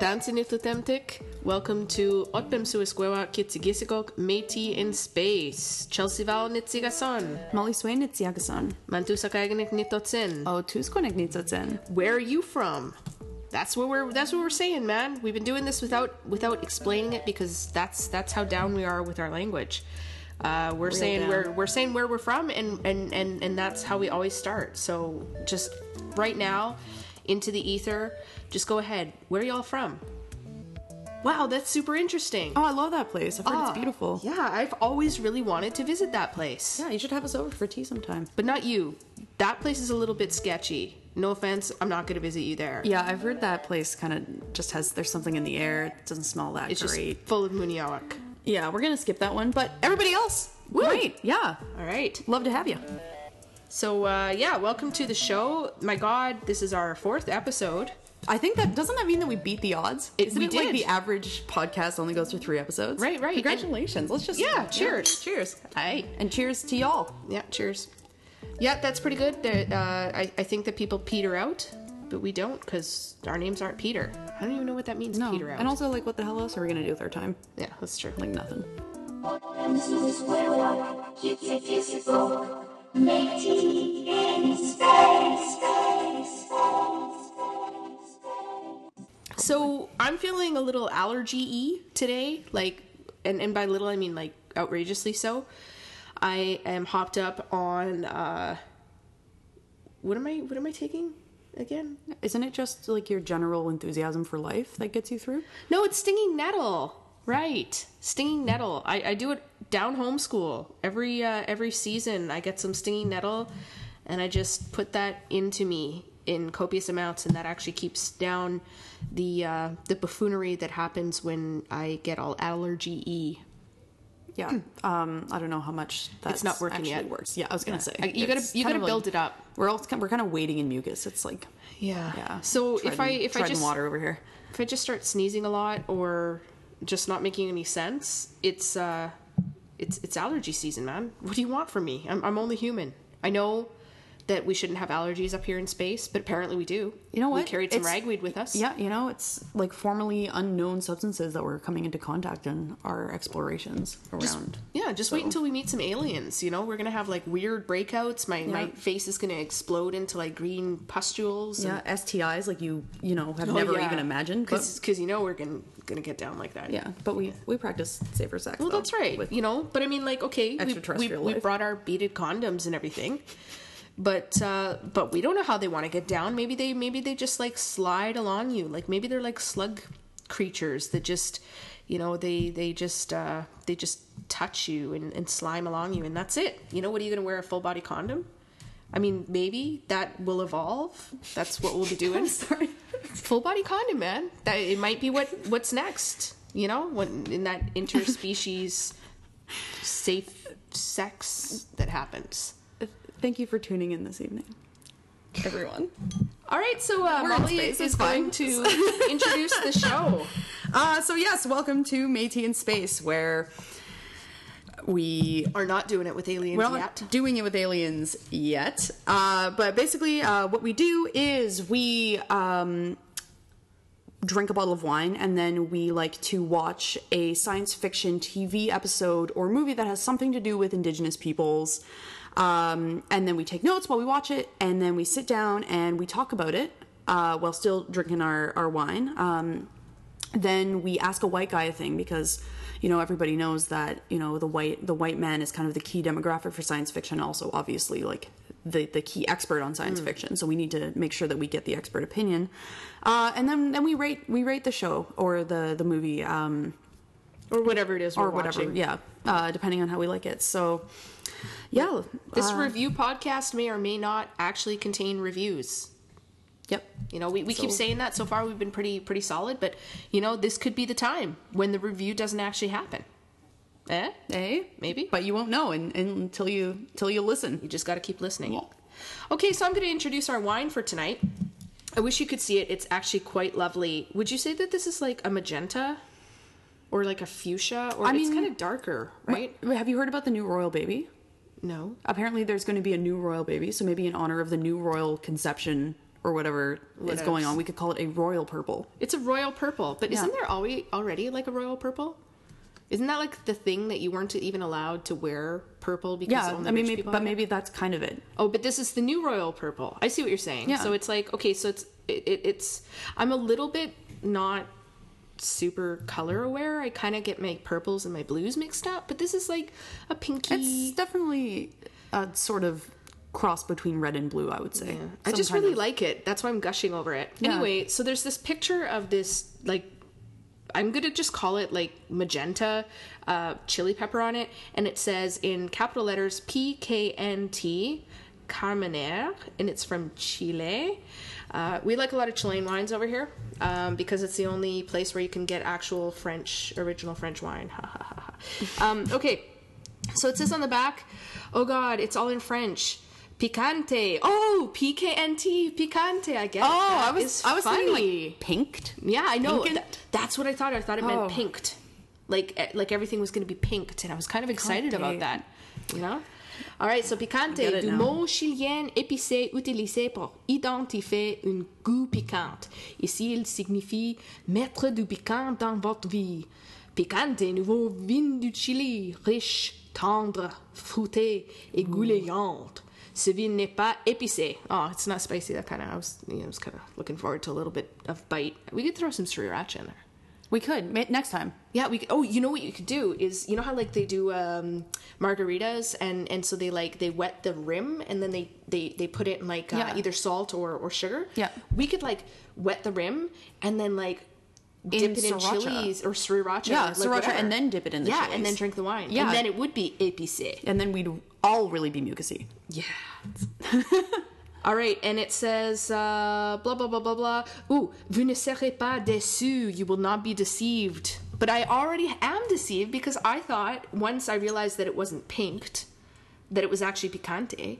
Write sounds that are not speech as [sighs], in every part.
Tansinitlutemtik, welcome to otipêyimsiw-iskwêwak kihci-kîsikohk Métis in Space. Chelsea Vowel Nitsigason. Molly Swain Nitsiagason. Mantusakaganik Nitotsin. Oh, Tuskonik Nitsatsen. Where are you from? That's what we're that's what we're saying, man. We've been doing this without without explaining it because that's that's how down we are with our language. Uh, we're saying down. we're we're saying where we're from and, and and and that's how we always start. So just right now into the ether, just go ahead. Where y'all from? Wow, that's super interesting. Oh, I love that place. I've heard Ah, it's beautiful. Yeah, I've always really wanted to visit that place. Yeah, you should have us over for tea sometime. But not you. That place is a little bit sketchy. No offense, I'm not going to visit you there. Yeah, I've heard that place kind of just has there's something in the air. It doesn't smell that It's just great. full of muniawak. Yeah, we're gonna skip that one, but everybody else, Woo! great. Yeah, All right. love to have you. So, uh, yeah, welcome to the show. My God, this is our fourth episode. I think that doesn't that mean that we beat the odds? It- Isn't we it like did. the average podcast only goes through three episodes? Right, right. Congratulations. Let's just Yeah, cheers. cheers, Aye. and cheers to y'all. Yeah, cheers. Yeah, that's pretty good. Uh, I, I think that people peter out, but we don't because our names aren't Peter. I don't even know what that means, No, peter out. and also like, what the hell else are we gonna do with our time? yeah, that's true. Like nothing. So I'm feeling a little allergy y today, like, and, and by little I mean like outrageously so. I am hopped up on uh, what am I what am I taking again? Isn't it just like your general enthusiasm for life that gets you through? No, it's stinging nettle. Right, stinging nettle. I, I do it down homeschool every uh, every season. I get some stinging nettle, and I just put that into me in copious amounts, and that actually keeps down the uh, the buffoonery that happens when I get all allergy e. Yeah. [clears throat] Um, I don't know how much that's It's not working yet. works. Yeah, I was gonna say I- you gotta you gotta build like- it up. We're all we're kind of waiting in mucus. It's like Yeah. yeah. So if I if I just water over here, if I just start sneezing a lot or just not making any sense, it's uh it's it's allergy season, man. What do you want from me? I'm I'm only human. I know that we shouldn't have allergies up here in space, but apparently we do. you know what? We carried some It's- ragweed with us. Yeah, you know, it's like formerly unknown substances that we're coming into contact in our explorations around. Yeah, just wait until we meet some aliens. You know, we're gonna have like weird breakouts. My my face is gonna explode into like green pustules. yeah, STIs like you you know have and, never Oh, yeah. even imagined. But, because you know we're gonna gonna get down like that. yeah, but we we practice safer sex. Well, though, that's right. you know, but I mean, like, okay, we, we, Extraterrestrial we brought our beaded condoms and everything, but uh, but we don't know how they want to get down. Maybe they maybe they just like slide along you. Like maybe they're like slug creatures that just, you know, they they just uh, they just touch you and, and slime along you, and that's it. You know, what are you gonna wear a full body condom? I mean, maybe that will evolve. That's what we'll be [laughs] doing. sorry. [laughs] Full body condom, man. That it might be what what's next. You know, when in that interspecies [laughs] safe sex that happens. Thank you for tuning in this evening, everyone. All right, so uh, Molly space, is going to [laughs] introduce the show. Uh, so yes, welcome to Métis in Space, where we Are not doing it with aliens we're not yet. doing it with aliens yet. Uh, but basically, uh, what we do is we um, drink a bottle of wine and then we like to watch a science fiction TV episode or movie that has something to do with Indigenous peoples. Um, and then we take notes while we watch it, and then we sit down and we talk about it uh, while still drinking our, our wine. Um, then we ask a white guy a thing because you know everybody knows that you know the white the white man is kind of the key demographic for science fiction also obviously like the the key expert on science fiction. So we need to make sure that we get the expert opinion. Uh, and then then we rate we rate the show or the the movie um, Or whatever it is we're or whatever watching. yeah uh, depending on how we like it so yeah This uh, review podcast may or may not actually contain reviews. yep You know, we, we keep saying that so far we've been pretty pretty solid, but you know, this could be the time when the review doesn't actually happen. Eh? eh Maybe. but you won't know in, in, until you until you listen You just got to keep listening. Yeah. Okay, so I'm going to introduce our wine for tonight. I wish you could see it. It's actually quite lovely. Would you say that this is like a magenta or like a fuchsia or I it's kind of darker, right? have you heard about the new royal baby No. apparently there's going to be a new royal baby so maybe in honor of the new royal conception or whatever is else? going on. We could call it a royal purple. It's a royal purple, but isn't there already already like a royal purple? Isn't that like the thing that you weren't even allowed to wear purple because Yeah, only I mean, maybe, but maybe that's kind of it. Oh, but this is the new royal purple. I see what you're saying. Yeah. So it's like okay, so it's it, it, it's I'm a little bit not super color aware. I kind of get my purples and my blues mixed up, but this is like a pinky. It's definitely a sort of cross between red and blue, I would say. I just really of- like it. That's why I'm gushing over it. Yeah. Anyway, so there's this picture of this like I'm gonna just call it like magenta uh, chili pepper on it, and it says in capital letters P K N T Carmenere, and it's from Chile. Uh, we like a lot of Chilean wines over here um, because it's the only place where you can get actual French, original French wine. Ha ha ha ha. Um, okay, so it says on the back, oh god, it's all in French. Picante. Oh, P K N T. Picante. I get it. Oh, That I was I was funny. thinking like pinked. Yeah, I know. Th- that's what I thought. I thought it meant Oh. pinked, like eh, like everything was going to be pinked, and I was kind of excited about that. You know. All right, so picante, du mot chilien épicé utilisé pour identifier un goût piquant. Ici, il signifie mettre du piquant dans votre vie. Picante, nouveau vin du Chili, riche, tendre, fruité et goulayante. Ce vin n'est pas épicé. Oh, it's not spicy. That kind of I was, you know, I was kind of looking forward to a little bit of bite. We could throw some sriracha in there. We could ma- next time. Yeah, we. Could, oh, you know what you could do is you know how like they do um, margaritas and and so they like they wet the rim and then they they they put it in like uh, Yeah. either salt or or sugar. Yeah. we could like wet the rim and then like dip In it in sriracha. chilies or sriracha. Yeah, like, sriracha, whatever. and then dip it in the yeah, chilies. and then drink the wine. Yeah. and then it would be APC, And then we'd all really be mucusy. Yeah. [laughs] All right, and it says uh, blah blah blah blah blah. Ooh, vous ne serez pas déçus. You will not be deceived. But I already am deceived because I thought once I realized that it wasn't pinked, that it was actually picante.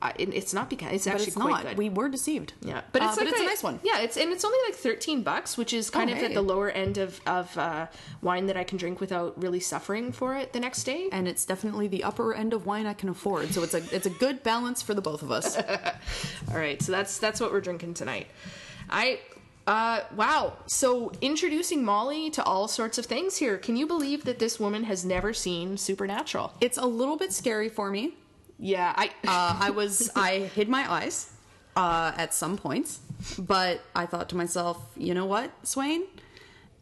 I, it- it's not because It's But actually it's quite not. good. We were deceived. Yeah, but Uh, it's like it's a nice one. Yeah, it's and it's only like thirteen bucks, which is kind Oh, of hey. at the lower end of of uh, wine that I can drink without really suffering for it the next day. And it's definitely the upper end of wine I can afford. So it's a it's a good balance for the both of us. [laughs] All right, so that's that's what we're drinking tonight. I uh wow. So introducing Molly to all sorts of things here. Can you believe that this woman has never seen Supernatural? it's a little bit scary for me. Yeah, I [laughs] Uh, I was I hid my eyes uh, at some points, but I thought to myself, you know what, Swain,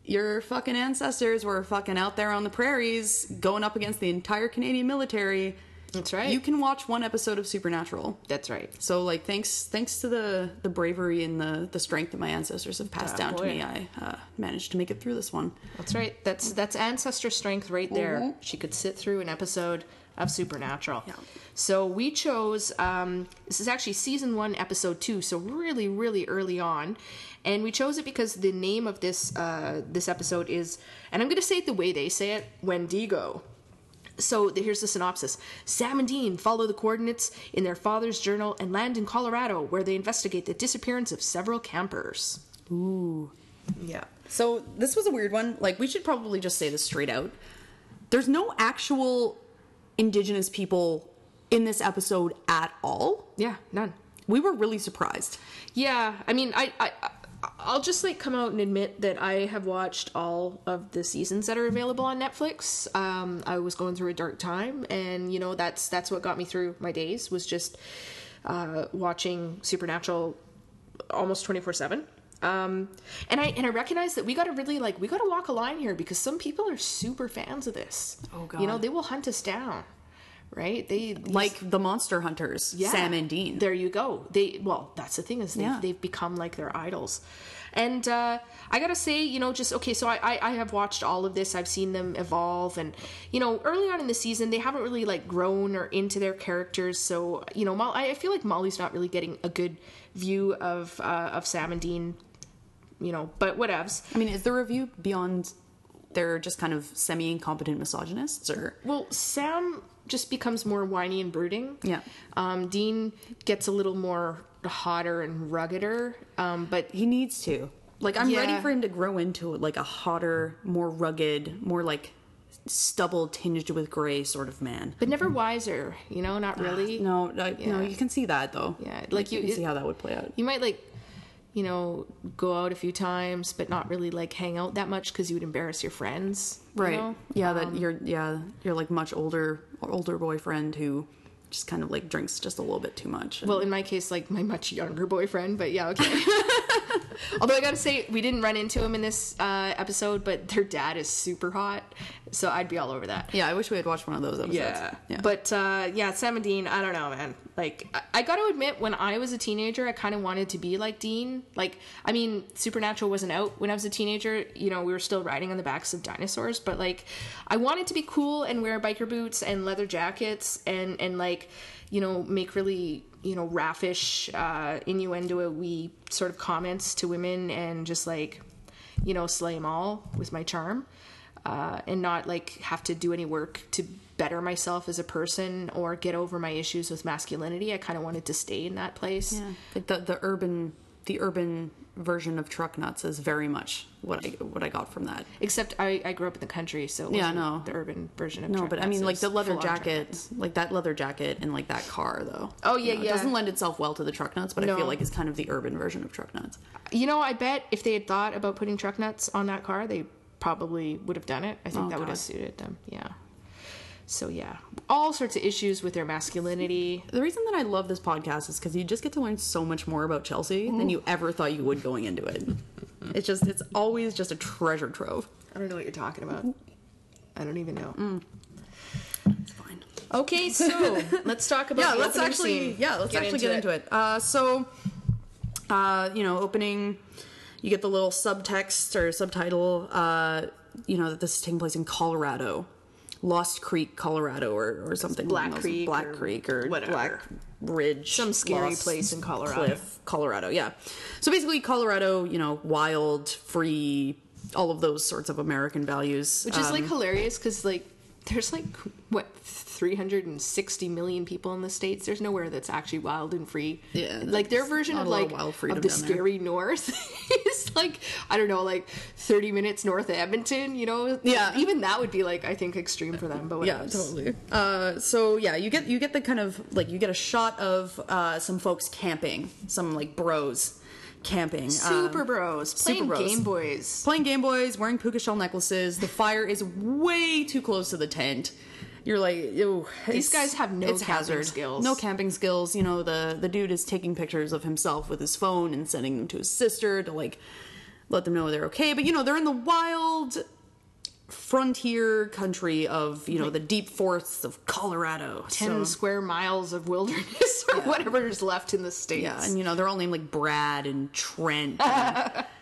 your fucking ancestors were fucking out there on the prairies, going up against the entire Canadian military. That's right. You can watch one episode of Supernatural. That's right. So like thanks thanks to the the bravery and the the strength that my ancestors have passed Ah, down to me, I uh, managed to make it through this one. That's right. That's that's ancestor strength right there. Mm-hmm. She could sit through an episode of Supernatural. So we chose um, this is actually season one, episode two. So really, really early on, and we chose it because the name of this uh, this episode is, and I'm going to say it the way they say it, Wendigo. So the- here's the synopsis: Sam and Dean follow the coordinates in their father's journal and land in Colorado, where they investigate the disappearance of several campers. Ooh. Yeah. So this was a weird one. Like we should probably just say this straight out. There's no actual indigenous people in this episode at all. Yeah. None. We were really surprised. Yeah, I mean, I, I, I'll just like come out and admit that I have watched all of the seasons that are available on Netflix. Um, I was going through a dark time, and you know that's that's what got me through my days was just uh, watching Supernatural almost twenty four seven. Um, and I and I recognize that we got to really like we got to walk a line here because some people are super fans of this. Oh, God! You know they will hunt us down, right? They Like the monster hunters, yeah. Sam and Dean. There you go. They well, that's the thing is they've, Yeah. they've become like their idols. And uh, I gotta say, you know, just okay. So I, I I have watched all of this. I've seen them evolve, and you know, early on in the season, they haven't really like grown or into their characters. So you know, Mo- I I feel like Molly's not really getting a good view of uh, of Sam and Dean. You know, but whatevs. I mean, is the review beyond they're just kind of semi incompetent misogynists or Well, Sam just becomes more whiny and brooding. Yeah. Um, Dean gets a little more hotter and ruggeder. Um, but he needs to. Like I'm Yeah. ready for him to grow into like a hotter, more rugged, more like stubble tinged with gray sort of man. but never wiser, you know, not really. No, I, no, you can see that though. Yeah, like you- can it- see how that would play out. You might like you know, go out a few times, but not really like hang out that much because you would embarrass your friends. you Right. know? Yeah, that um, you're yeah, you're like much older older boyfriend who just kind of like drinks just a little bit too much. Well, in my case, like my much younger boyfriend, but yeah, okay. [laughs] Although I gotta say, we didn't run into him in this uh, episode, but their dad is super hot, so I'd be all over that. yeah, I wish we had watched one of those episodes. Yeah. yeah. But uh, yeah, Sam and Dean, I don't know, man. Like, I, I got to admit, when I was a teenager, I kind of wanted to be like Dean. Like, I mean, Supernatural wasn't out when I was a teenager. You know, we were still riding on the backs of dinosaurs, but like, I wanted to be cool and wear biker boots and leather jackets and and like, you know, make really you know raffish uh, innuendo we sort of comments to women and just like, you know, slay them all with my charm uh, and not like have to do any work to better myself as a person or get over my issues with masculinity. I kind of wanted to stay in that place. yeah. Like the the urban the urban version of truck nuts is very much what I what I got from that. Except I, I grew up in the country, so it Yeah, wasn't no. the urban version of truck nuts. No, but I mean, like the leather jacket, like that leather jacket and like that car, though. Oh, yeah, You know, yeah. It doesn't lend itself well to the truck nuts, but I feel like it's kind of the urban version of truck nuts. You know, I bet if they had thought about putting truck nuts on that car, they probably would have done it. I think Oh, that would have suited them. Yeah. So yeah, all sorts of issues with their masculinity. The reason that I love this podcast is because you just get to learn so much more about Chelsea than you ever thought you would going into it. [laughs] It's just, it's always just a treasure trove. I don't know what you're talking about. I don't even know. Mm. It's fine. Okay, so [laughs] let's talk about yeah let's actually scene. yeah let's actually get into it, Uh, so uh, you know opening you get the little subtext or subtitle uh, you know that this is taking place in colorado lost creek colorado or, or something Black those- Creek black or creek or whatever. black ridge Some scary Lost place in Colorado. cliff colorado yeah so basically colorado you know wild free all of those sorts of american values Which is Um, like hilarious because like there's like what 360 million people in the states. There's nowhere that's actually wild and free. Yeah, like their version of of like wild of the down there. scary north [laughs] is like I don't know, like 30 minutes north of Edmonton. You know, Yeah. even that would be like I think extreme for them. But yeah totally uh, so yeah you get you get the kind of like you get a shot of uh, some folks camping some like bros camping Super um, bros playing bros. Game Boys. playing game boys wearing puka shell necklaces the fire is way too close to the tent you're like ew, These guys have no camping hazard. skills. no camping skills you know the the dude is taking pictures of himself with his phone and sending them to his sister to like let them know they're okay but you know they're in the wild frontier country of you know the deep forests of colorado 10 so- square miles of wilderness or whatever is left in the states. yeah and you know they're all named like brad and trent and, [laughs]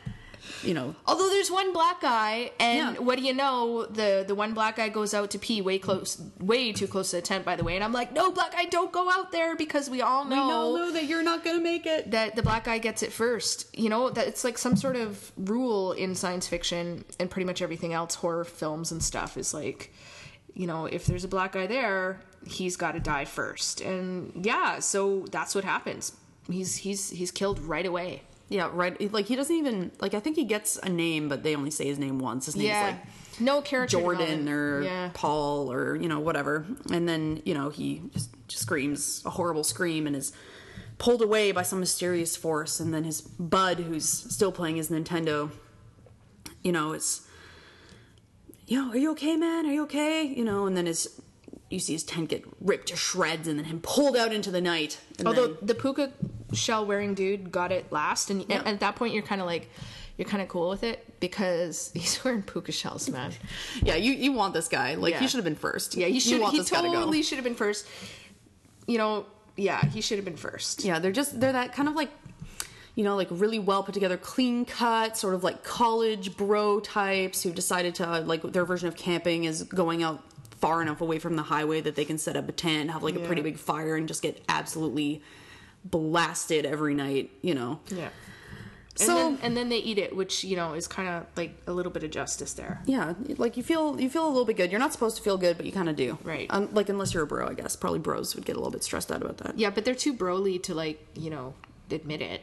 you know Although there's one black guy, and Yeah. what do you know? The the one black guy goes out to pee way close, way too close to the tent. By the way, and I'm like, no, black guy, don't go out there because we all know, we all know that you're not gonna make it that the black guy gets it first. You know that it's like some sort of rule in science fiction and pretty much everything else, horror films and stuff is like, you know, if there's a black guy there, he's got to die first. And yeah, so that's what happens. He's he's he's killed right away. Yeah, right. Like he doesn't even like. I think he gets a name, but they only say his name once. His name's Yeah, like no character Jordan or yeah. Paul or you know whatever. And then you know he just, just screams a horrible scream and is pulled away by some mysterious force. And then his bud, who's still playing his Nintendo, you know, is you know, are you okay, man? Are you okay? You know, and then his you see his tent get ripped to shreds, and then him pulled out into the night. Although then- the puka shell wearing dude got it last, and, Yeah. and at that point you're kind of like, you're kind of cool with it because [laughs] he's wearing puka shells, man. [laughs] yeah, you you want this guy? Like Yeah. he should have been first. Yeah, he should. He this to totally should have been first. You know, yeah, he should have been first. Yeah, they're just they're that kind of like you know, like really well put together, clean cut, sort of like college bro types who decided to like their version of camping is going out far enough away from the highway that they can set up a tent, have like a pretty big fire and just get absolutely blasted every night, you know. Yeah. And So- then, and then they eat it, which you know is kind of like a little bit of justice there. Yeah, like you feel you feel a little bit good. You're not supposed to feel good, but you kind of do. Right. Um, like unless you're a bro, I guess. Probably bros would get a little bit stressed out about that. Yeah, but they're too broly to like you know admit it,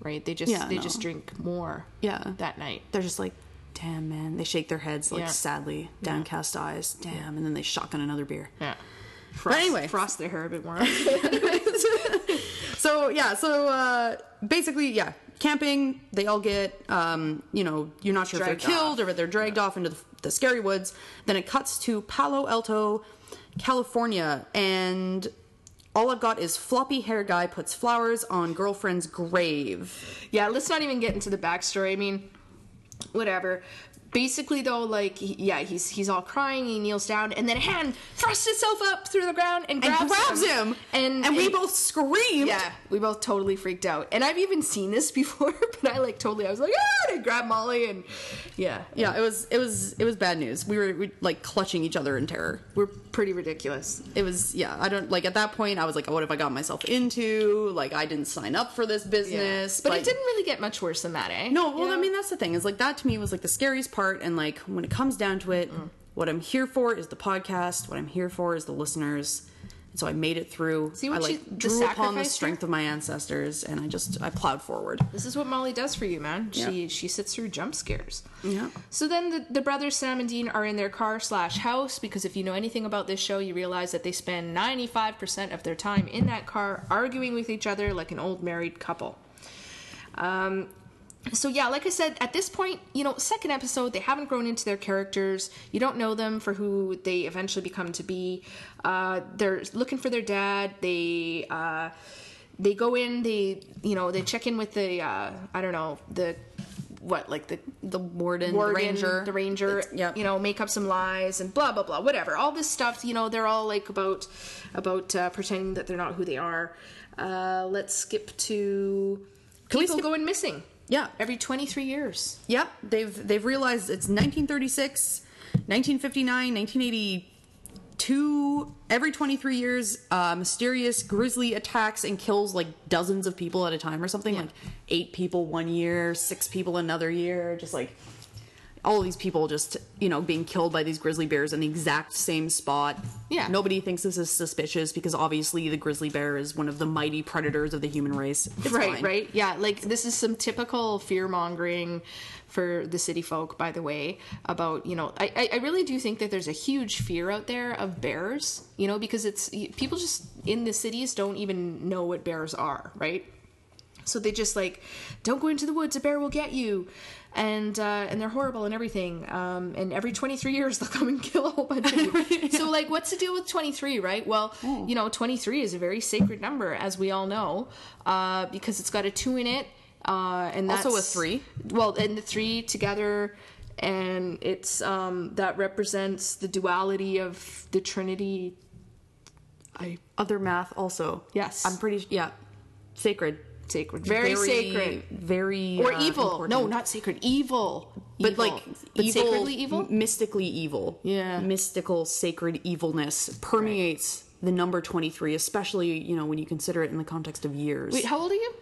right? They just Yeah, they no. just drink more. Yeah. that night. they're just like, damn, man. They shake their heads like Yeah. sadly, downcast eyes. Damn, and then they shotgun another beer. Yeah. Frost, anyway. frost their hair a bit more. [laughs] so yeah, so uh, basically, yeah, camping. They all get, um, you know, you're not sure if they're killed off. or if they're dragged off into the, the scary woods. Then it cuts to Palo Alto, California, and all I've got is floppy hair guy puts flowers on girlfriend's grave. Yeah, let's not even get into the backstory. I mean, whatever. Basically, though, like, he, yeah, he's he's all crying. He kneels down, and then a hand thrusts itself up through the ground and And grabs, grabs him, And and we and- both screamed. yeah, we both totally freaked out. And I've even seen this [laughs] before, but I like totally. I was like, ah! And I grabbed Molly, and yeah, Yeah, it was it was it was bad news. We were, we, like clutching each other in terror. we're pretty ridiculous. It was yeah. I don't like at that point. I was like, what have I got myself into? Like I didn't sign up for this business. yeah. but it didn't really get much worse than that, eh? No, well, You I mean that's the thing is like that to me was like the scariest part, and like when it comes down to it, Mm. what I'm here for is the podcast. What I'm here for is the listeners. And so I made it through. See I what like you- the drew upon the strength of my ancestors, and I just I plowed forward. This is what Molly does for you, man. She Yeah. she sits through jump scares. Yeah. So then the, the brothers Sam and Dean are in their car slash house because if you know anything about this show, you realize that they spend ninety five percent of their time in that car arguing with each other like an old married couple. Um, so yeah, like I said, at this point, you know, second episode, they haven't grown into their characters. You don't know them for who they eventually become to be. Uh, they're looking for their dad. They uh, they go in. They you know they check in with the uh, I don't know the what like the The warden, warden, the ranger, the ranger, Yep. you know, make up some lies and blah blah blah, whatever. All this stuff, you know, they're all like about about uh, pretending that they're not who they are. Uh, let's skip to Can people skip- going missing. Yeah. every twenty three years. Yep, they've they've realized it's 1936, 1959, 1982. Every 23 years, uh, mysterious grizzly attacks and kills like dozens of people at a time or something. Like eight people one year, six people another year. Just like all these people just you know being killed by these grizzly bears in the exact same spot. Yeah. nobody thinks this is suspicious because obviously the grizzly bear is one of the mighty predators of the human race. It's right, fine. right, yeah. Like this is some typical fear mongering for the city folk. By the way, about you know, I I I really do think that there's a huge fear out there of bears. You know, because it's people just in the cities don't even know what bears are, right? So they just like, don't go into the woods. A bear will get you, and uh, and they're horrible and everything. Um, and every 23 years [laughs] they'll come and kill a whole bunch of you. [laughs] So like, what's the deal with 23, right? Well, you know, 23 is a very sacred number, as we all know, uh, because it's got a two in it, uh, and that's, Also a three. Well, and the three together. And it's um, that represents the duality of the Trinity. I Other math also. Yes. I'm pretty yeah. Sacred. Sacred, very, sacred. Very or uh, evil. important. No, not sacred. Evil. but Evil. like but evil, sacredly evil. mystically evil. Yeah. mystical, sacred evilness permeates the number twenty three, especially you know when you consider it in the context of years. Wait, how old are you?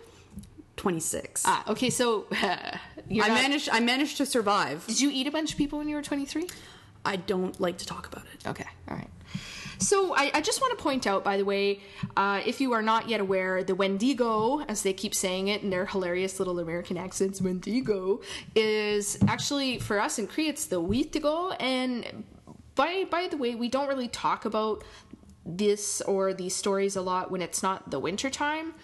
twenty six. Ah, okay. So [laughs] you're I not- managed. I managed to survive. Did you eat a bunch of people when you were 23? I don't like to talk about it. Okay, all right. So I, I just want to point out, by the way, uh, if you are not yet aware, the Wendigo, as they keep saying it in their hilarious little American accents, Wendigo, is actually for us in Cree, it's the Wittigo. And by by the way, we don't really talk about this or these stories a lot when it's not the winter time.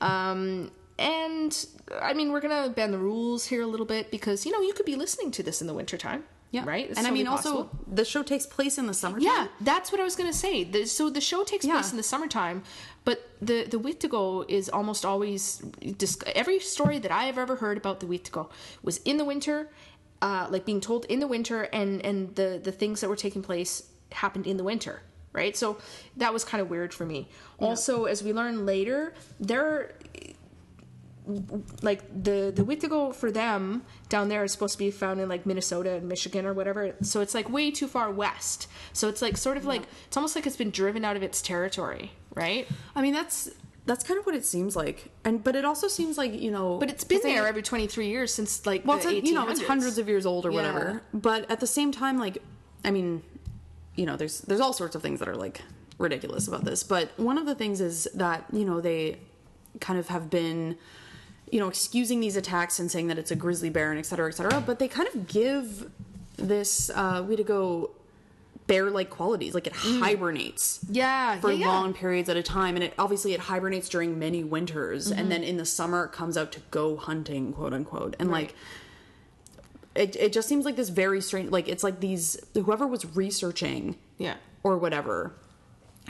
Um, and I mean, we're gonna bend the rules here a little bit because you know you could be listening to this in the wintertime, Yeah, right? It's and I totally mean, also the show takes place in the summertime. Yeah, that's what I was gonna say. The, so the show takes Yeah. place in the summertime, but the the Wittigo is almost always dis- every story that I have ever heard about the Wittigo was in the winter, uh, like being told in the winter, and and the the things that were taking place happened in the winter. Right, so that was kind of weird for me. Also, as we learn later, there like the the Wittigo for them down there is supposed to be found in like Minnesota and Michigan or whatever. So it's like way too far west. So it's like sort of like it's almost like it's been driven out of its territory, right? I mean that's that's kind of what it seems like, and but it also seems like you know, But it's been there every 23 years since like well, the it's, you know, it's hundreds of years old or Yeah. whatever. But at the same time, like, I mean, you know, there's there's all sorts of things that are like ridiculous about this. But one of the things is that you know they kind of have been, you know, excusing these attacks and saying that it's a grizzly bear and et cetera, et cetera. But they kind of give this uh, Wittigo bear-like qualities. Like it hibernates Yeah, for yeah, yeah. long periods at a time, and it obviously it hibernates during many winters, Mm-hmm. and then in the summer it comes out to go hunting, quote unquote, and Right. like. It, it just seems like this very strange like it's like these whoever was researching Yeah. or whatever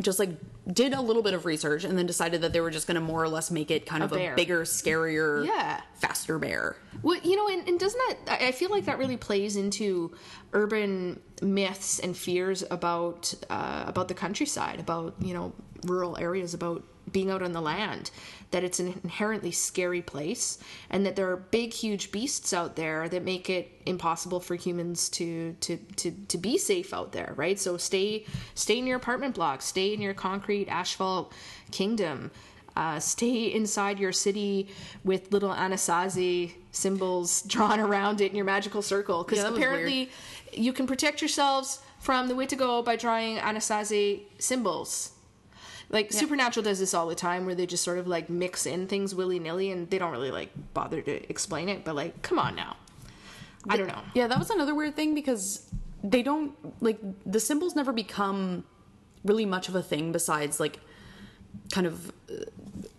just like did a little bit of research and then decided that they were just going to more or less make it kind of bear. a bigger scarier Yeah. faster bear Well, you know, and, and doesn't that? I I feel like that really plays into urban myths and fears about uh, about the countryside, about you know rural areas, about being out on the land. That it's an inherently scary place, and that there are big, huge beasts out there that make it impossible for humans to to to, to be safe out there. Right. So stay stay in your apartment block, stay in your concrete asphalt kingdom uh, stay inside your city with little Anasazi symbols [laughs] drawn around it in your magical circle. Because Yeah, apparently you can protect yourselves from the Wittigo by drawing Anasazi symbols. Like Supernatural does this all the time where they just sort of like mix in things willy nilly and they don't really like bother to explain it, but like, come on now. I don't know. yeah that was another weird thing because they don't like the symbols never become really much of a thing besides like kind of uh,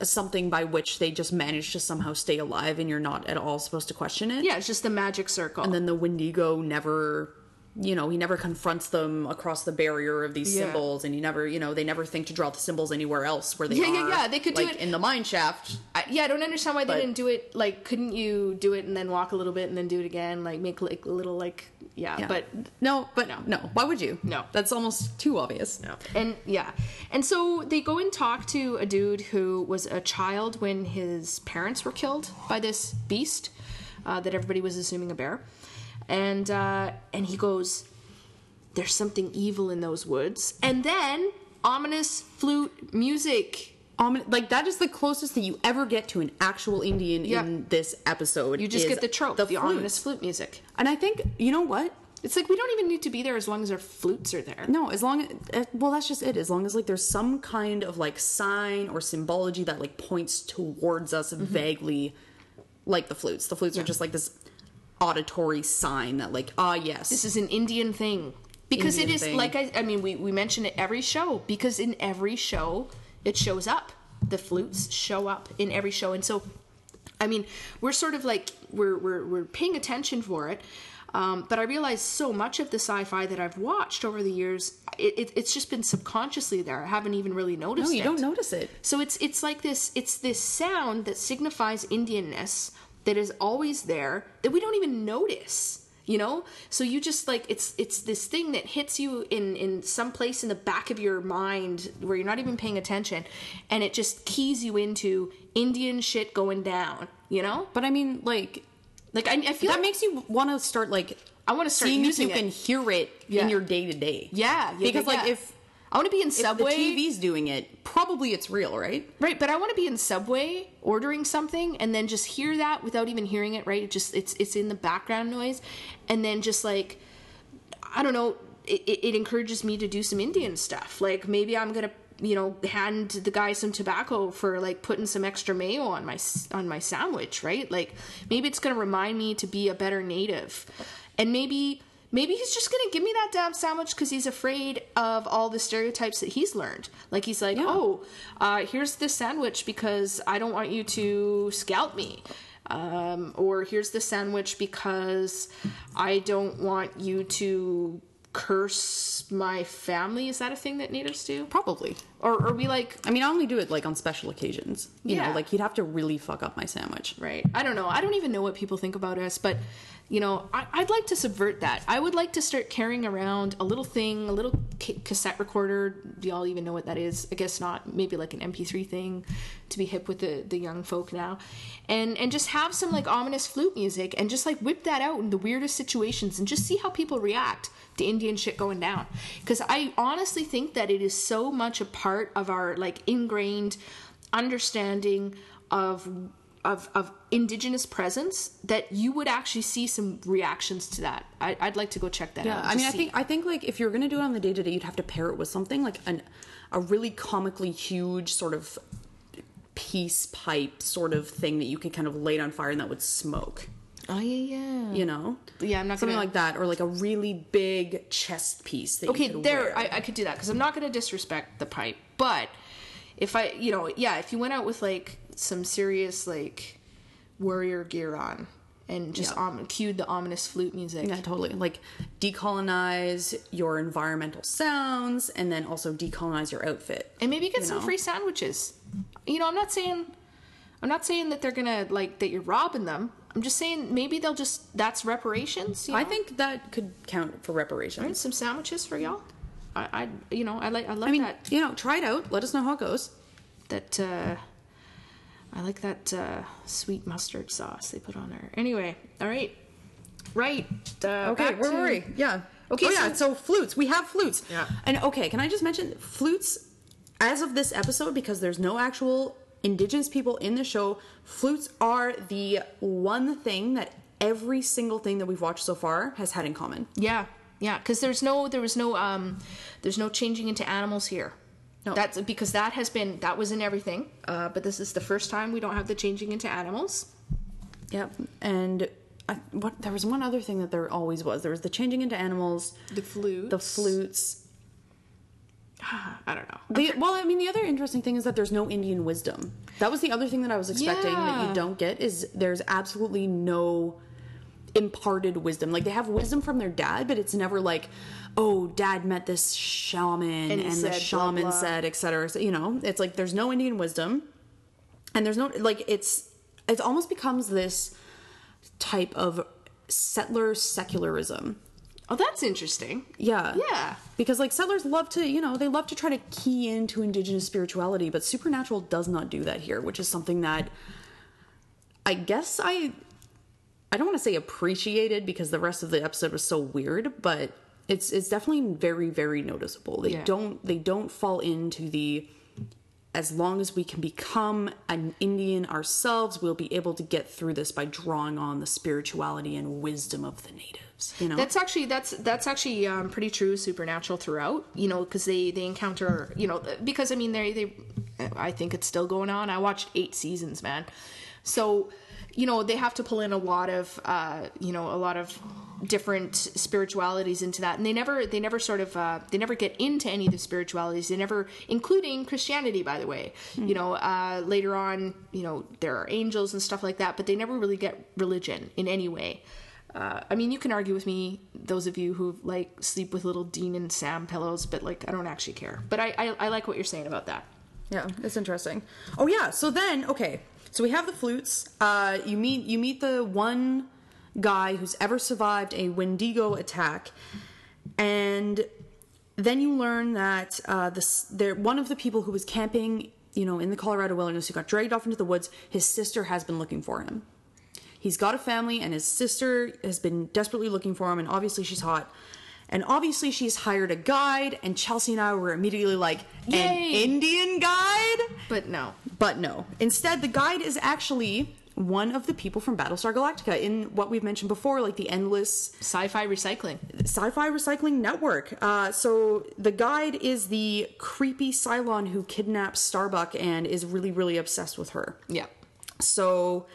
something by which they just manage to somehow stay alive and you're not at all supposed to question it Yeah, it's just the magic circle. and then the Wendigo never you know he never confronts them across the barrier of these Yeah. symbols and he never you know they never think to draw the symbols anywhere else where they Yeah, are yeah, yeah, they could do like it- in the mine shaft I, yeah, I don't understand why they didn't do it. Like, couldn't you do it and then walk a little bit and then do it again? Like, make like a little like, yeah. Yeah. But no but No. no. why would you No. that's almost too obvious no. And yeah, and so they go and talk to a dude who was a child when his parents were killed by this beast uh, that everybody was assuming a bear, and uh, and he goes, "There's something evil in those woods," and then ominous flute music. like that is the closest that you ever get to an actual Indian Yeah. in this episode. You just get the trope, the, flute. ominous flute music. And I think you know what? It's like we don't even need to be there as long as our flutes are there. No, as long as well, that's just it. As long as like there's some kind of like sign or symbology that like points towards us Mm-hmm. vaguely, like the flutes. The flutes are just like this auditory sign that like ah yes, This is an Indian thing. Because Indian it is thing. like I I mean we, we mention it every show because in every show it shows up. The flutes show up in every show and so I mean we're sort of like we're we're we're paying attention for it. Um, but I realize so much of the sci-fi that I've watched over the years, it, it, it's just been subconsciously there. I haven't even really noticed. It. No, you it. don't notice it. So it's it's like this it's this sound that signifies Indianness that is always there that we don't even notice. You know? So you just like it's it's this thing that hits you in in some place in the back of your mind where you're not even paying attention and it just keys you into Indian shit going down, you know? But I mean, like Like I, I feel that like makes you want to start like I want to start seeing if you it. can hear it Yeah. in your day to day. yeah, yeah, because yeah, like yeah. if I want to be in Subway. if the TV's doing it, probably it's real, right? Right, but I want to be in Subway ordering something and then just hear that without even hearing it. Right, it just it's it's in the background noise, and then just like I don't know, it, it, it encourages me to do some Indian stuff. Like maybe I'm gonna you know hand the guy some tobacco for like putting some extra mayo on my on my sandwich. Right, like maybe it's gonna remind me to be a better native, and maybe. Maybe he's just gonna give me that damn sandwich because he's afraid of all the stereotypes that he's learned. Like he's like, Yeah. oh, uh, here's this sandwich because I don't want you to scalp me. Um, or here's the sandwich because I don't want you to curse my family. Is that a thing that natives do? Probably. Or are we like, I mean, I only do it like on special occasions. You Yeah. know, like you'd have to really fuck up my sandwich. right? I don't know. I don't even know what people think about us, but you know, I, I'd like to subvert that. I would like to start carrying around a little thing, a little ca- cassette recorder. Do y'all even know what that is? I guess not. Maybe like an MP3 thing to be hip with the, the young folk now, and and just have some like ominous flute music and just like whip that out in the weirdest situations and just see how people react to Indian shit going down. Because I honestly think that it is so much a part of our like ingrained understanding of of of indigenous presence that you would actually see some reactions to that. I, I'd like to go check that Yeah, out. I mean, I see. think I think like if you're gonna do it on the day to day, you'd have to pair it with something like an a really comically huge sort of peace pipe sort of thing that you could kind of light on fire and that would smoke. Oh yeah, yeah. you know? Yeah, I'm not something gonna- like that, or like a really big chest piece. That Okay, there. I, I could do that because I'm not going to disrespect the pipe, but if I, you know, yeah, if you went out with like some serious like warrior gear on and just Yeah. um, cued the ominous flute music, Yeah, totally. Like decolonize your environmental sounds, and then also decolonize your outfit. and maybe get some know? free sandwiches. You know, I'm not saying, I'm not saying that they're gonna like that you're robbing them. I'm just saying maybe they'll just that's reparations. You know? I think that could count for reparations. some sandwiches for y'all. I, I, you know, I like, I love I mean, that. you know, try it out. Let us know how it goes. that uh I like that uh sweet mustard sauce they put on there. Anyway, all right. Right. Uh, Okay, where to- were we? Yeah. Okay, Oh, yeah. so- So, flutes. We have flutes. Yeah. And okay, can I just mention flutes? As of this episode, because there's no actual indigenous people in the show, flutes are the one thing that every single thing that we've watched so far has had in common. Yeah. Yeah, cuz there's no there was no um there's no changing into animals here. No. That's because that has been that was in everything. Uh but this is the first time we don't have the changing into animals. Yep. And I, what there was one other thing that there always was. There was the changing into animals, The flutes. the flutes. [sighs] I don't know. The, well, I mean, the other interesting thing is that there's no Indian wisdom. That was the other thing that I was expecting that you don't get is there's absolutely no imparted wisdom. Like they have wisdom from their dad, but it's never like, oh, dad met this shaman And and, he the said blah, shaman blah. said, etc. So, you know, it's like there's no Indian wisdom, and there's no like it's it almost becomes this type of settler secularism. Oh, that's interesting. Yeah. Yeah. Because like settlers love to, you know, they love to try to key into indigenous spirituality, but supernatural does not do that here, which is something that I guess I I don't want to say appreciated because the rest of the episode was so weird, but it's it's definitely very very noticeable. They Yeah. don't they don't fall into the as long as we can become an Indian ourselves, we'll be able to get through this by drawing on the spirituality and wisdom of the natives. You know, That's actually that's that's actually um, pretty true supernatural throughout. You know, because they they encounter you know because I mean they they I think it's still going on. I watched eight seasons, man. So you know they have to pull in a lot of uh, you know a lot of different spiritualities into that and they never they never sort of uh, they never get into any of the spiritualities they never including christianity by the way you know uh, later on you know there are angels and stuff like that but they never really get religion in any way uh, I mean, you can argue with me, those of you who like sleep with little Dean and Sam pillows, but like I don't actually care. But I, I, I like what you're saying about that. Yeah, it's interesting. Oh yeah, so then okay, so we have the flutes. Uh, you meet you meet the one guy who's ever survived a Wendigo attack, and then you learn that uh, this there one of the people who was camping, you know, in the Colorado wilderness who got dragged off into the woods. His sister has been looking for him. He's got a family, and his sister has been desperately looking for him, and obviously she's hot. And obviously she's hired a guide, and Chelsea and I were immediately like, an Indian guide? But no, But no. Instead, the guide is actually one of the people from Battlestar Galactica in what we've mentioned before, like the endless sci-fi recycling. sci-fi recycling network. Uh, so the guide is the creepy Cylon who kidnaps Starbuck and is really, really obsessed with her. Yeah. So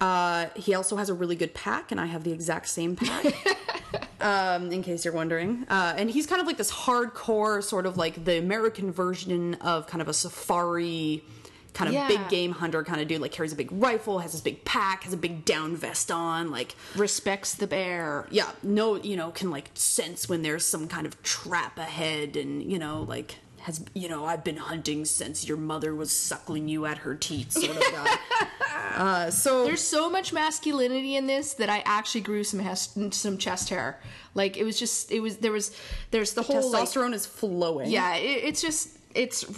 uh, he also has a really good pack, and I have the exact same pack. [laughs] um, in case you're wondering, uh, and he's kind of like this hardcore, sort of like the American version of kind of a safari, kind of Yeah. big game hunter kind of dude. Like carries a big rifle, has this big pack, has a big down vest on, like Respects the bear. yeah, no, you know, can like sense when there's some kind of trap ahead, and you know, like has you know, I've been hunting since your mother was suckling you at her teats, sort of guy. [laughs] uh, so There's so much masculinity in this that I actually grew some hes- some chest hair. Like it was just it was there was there's the whole like, testosterone is flowing. Yeah, it, it's just it's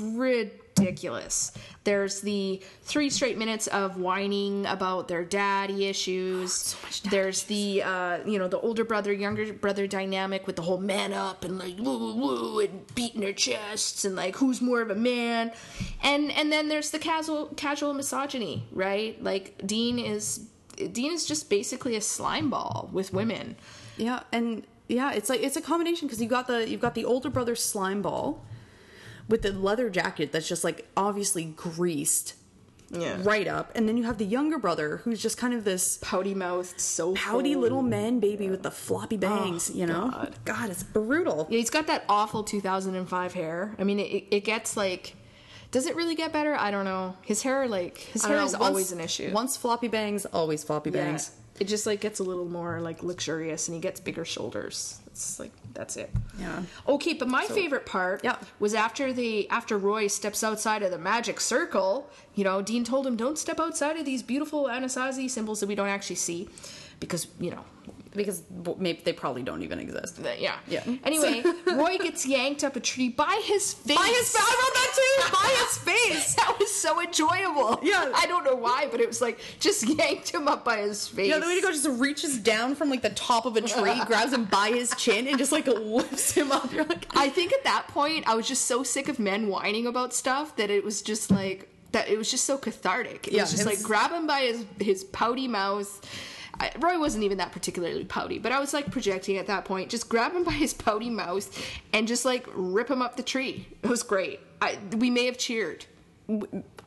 ridiculous. There's the three straight minutes of whining about their daddy issues. so much daddy There's the uh, you know the older brother younger brother dynamic with the whole man up and like woo woo woo and beating their chests and like who's more of a man, and and then there's the casual casual misogyny, right? Like Dean is Dean is just basically a slime ball with women. yeah, and yeah, it's like it's a combination because you got the you've got the older brother slime ball with the leather jacket that's just like obviously greased Yeah. right up, and then you have the younger brother who's just kind of this Pouty mouthed, so pouty little man baby with the floppy oh, bangs. you know, Oh, God. God, it's brutal. Yeah, he's got that awful 2005 hair. I mean, it, it gets like. Does it really get better? I don't know. His hair, like his hair don't is once- always an issue. Once floppy bangs, always floppy Yeah. It just like gets a little more like luxurious, and he gets bigger shoulders. It's like that's it. Yeah. Okay, but my favorite part Yeah. was after the after Roy steps outside of the magic circle. You know, Dean told him, "Don't step outside of these beautiful Anasazi symbols that we don't actually see, because you know." Because maybe they probably don't even exist. yeah. Yeah. Anyway, [laughs] Roy gets yanked up a tree by his face. By his, face. I wrote that too. By his face. [laughs] That was so enjoyable. Yeah. I don't know why, but it was like just yanked him up by his face. Yeah, the way to go just reaches down from like the top of a tree, [laughs] grabs him by his chin, and just like lifts him up. You're like, I think at that point I was just so sick of men whining about stuff that it was just like that it was just so cathartic. It Yeah, was just it like was- grab him by his his pouty mouth. I, Roy wasn't even that particularly pouty, but I was like projecting at that point. Just grab him by his pouty mouth and just like rip him up the tree. It was great. I, we may have cheered.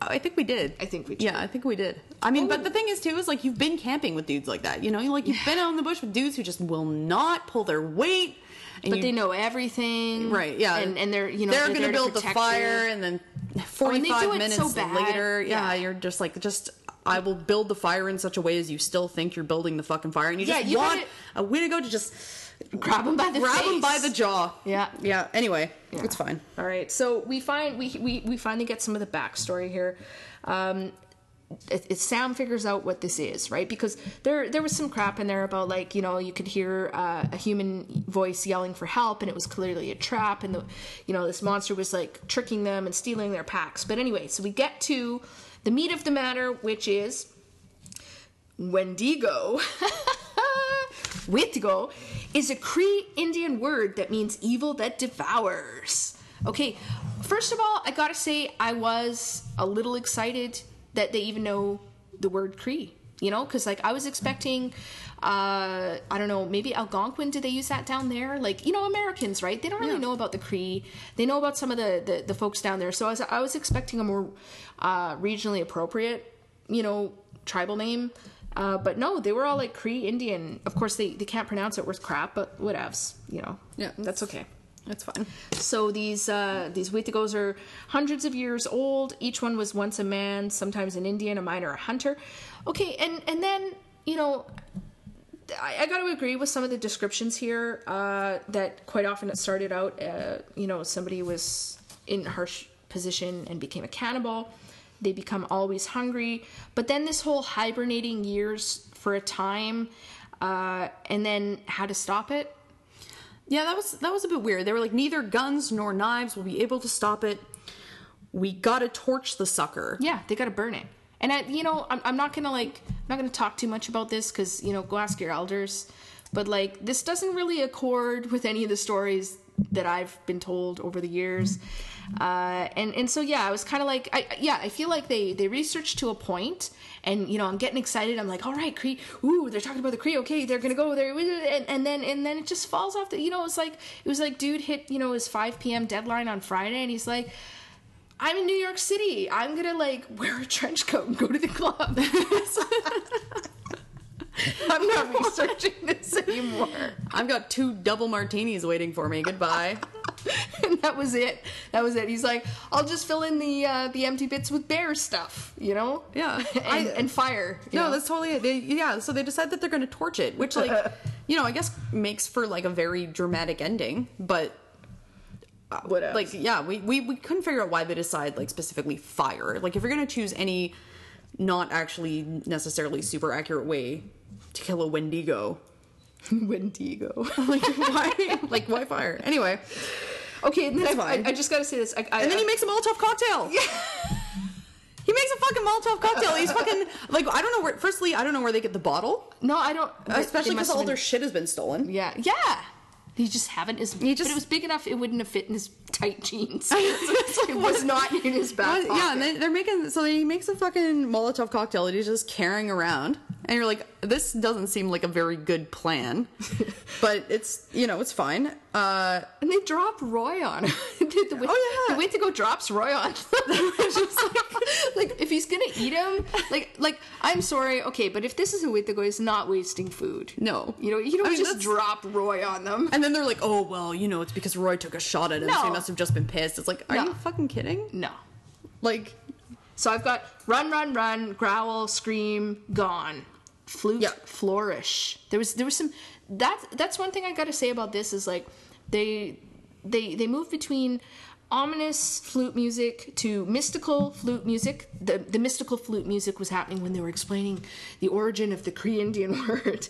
I think we did. I think we did. Yeah, I think we did. I mean, but oh. the thing is too is like you've been camping with dudes like that. You know, like you've been out in the bush with dudes who just will not pull their weight. And But you- they know everything, right? Yeah, and and they're you know they're, they're gonna build the fire, you. and then oh, they forty do minutes so later, yeah, Yeah. you're just like just. I will build the fire in such a way as you still think you're building the fucking fire, and you Yeah, just you want gotta- a Wittigo to just grab him by the grab face. him by the jaw. Yeah. yeah. Anyway, it's fine. All right, so we find we we, we finally get some of the backstory here. Um, it, it, Sam figures out what this is, right? Because there there was some crap in there about like you know you could hear uh, a human voice yelling for help, and it was clearly a trap, and the you know this monster was like tricking them and stealing their packs. But anyway, so we get to the meat of the matter, which is Wendigo. [laughs] Wendigo is a Cree Indian word that means evil that devours. Okay, first of all, I gotta say, I was a little excited that they even know the word Cree. You know, because like I was expecting, uh, I don't know, maybe Algonquin. Did they use that down there? Like you know, Americans, right? They don't really Yeah. know about the Cree. They know about some of the the, the folks down there. So I was I was expecting a more uh, regionally appropriate, you know, tribal name. Uh, but no, they were all like Cree Indian. Of course, they, they can't pronounce it worth crap, but whatevs, you know. Yeah. that's okay. That's fine. So these uh, these Wittigos are hundreds of years old. Each one was once a man, sometimes an Indian, a miner, a hunter. Okay, and and then you know, I, I got to agree with some of the descriptions here. Uh, that quite often it started out, uh, you know, somebody was in harsh position and became a cannibal. They become always hungry, but then this whole hibernating years for a time, uh, and then how to stop it. Yeah, that was that was a bit weird. They were like, neither guns nor knives will be able to stop it. We gotta torch the sucker. Yeah, they got to burn it. And I, you know, I'm, I'm not gonna like, I'm not gonna talk too much about this because you know, go ask your elders. But like, this doesn't really accord with any of the stories that I've been told over the years. Uh, and and so yeah, I was kind of like, I yeah, I feel like they they researched to a point, and you know, I'm getting excited. I'm like, all right, Cree, ooh, they're talking about the Cree. Okay, they're gonna go there, and, and then and then it just falls off. The you know, it's like it was like dude hit you know his 5 p.m. deadline on Friday, and he's like. I'm in New York City. I'm gonna like wear a trench coat and go to the club. [laughs] [laughs] I'm not researching this anymore. I've got two double martinis waiting for me. Goodbye. [laughs] And that was it. That was it. He's like, I'll just fill in the uh, the empty bits with bear stuff, you know? Yeah. [laughs] and, I- and fire. no, know? that's totally it. They, yeah, so they decide that they're going to torch it, which, like, you know, I guess makes for like a very dramatic ending. But what else? like, yeah, we, we we couldn't figure out why they decide like specifically fire. Like, if you're going to choose any not actually necessarily super accurate way to kill a Wendigo, [laughs] Wendigo. [laughs] like why like why fire? Anyway, okay, and then I, I. I just gotta say this. I, and then he makes a Molotov cocktail. Yeah. [laughs] He makes a fucking Molotov cocktail. He's fucking like I don't know where. Firstly, I don't know where they get the bottle, no, I don't. especially because all been- their shit has been stolen. Yeah, yeah. He just haven't his. He just- but it was big enough; it wouldn't have fit in his tight jeans. [laughs] it was not in his back. Well, yeah, and they, they're making so he makes a fucking Molotov cocktail that he's just carrying around, and you're like, this doesn't seem like a very good plan, [laughs] but it's you know it's fine. Uh, And they drop Roy on [laughs] the, way, Oh, yeah. the Wittigo drops Roy on. It's like, like if he's gonna eat him, like like I'm sorry, okay, but if this is a Wittigo, he's not wasting food. No. you know you don't I mean, just that's- drop Roy on them. and then they're like, oh well, you know, it's because Roy took a shot at him, No. Must have just been pissed. It's like, are No. you fucking kidding? No. Like, So I've got run, run, run, growl, scream, gone, flute, Yeah. flourish. There was there was some that that's one thing I got to say about this is like they they they move between ominous flute music to mystical flute music. The the mystical flute music was happening when they were explaining the origin of the Cree Indian [laughs] word.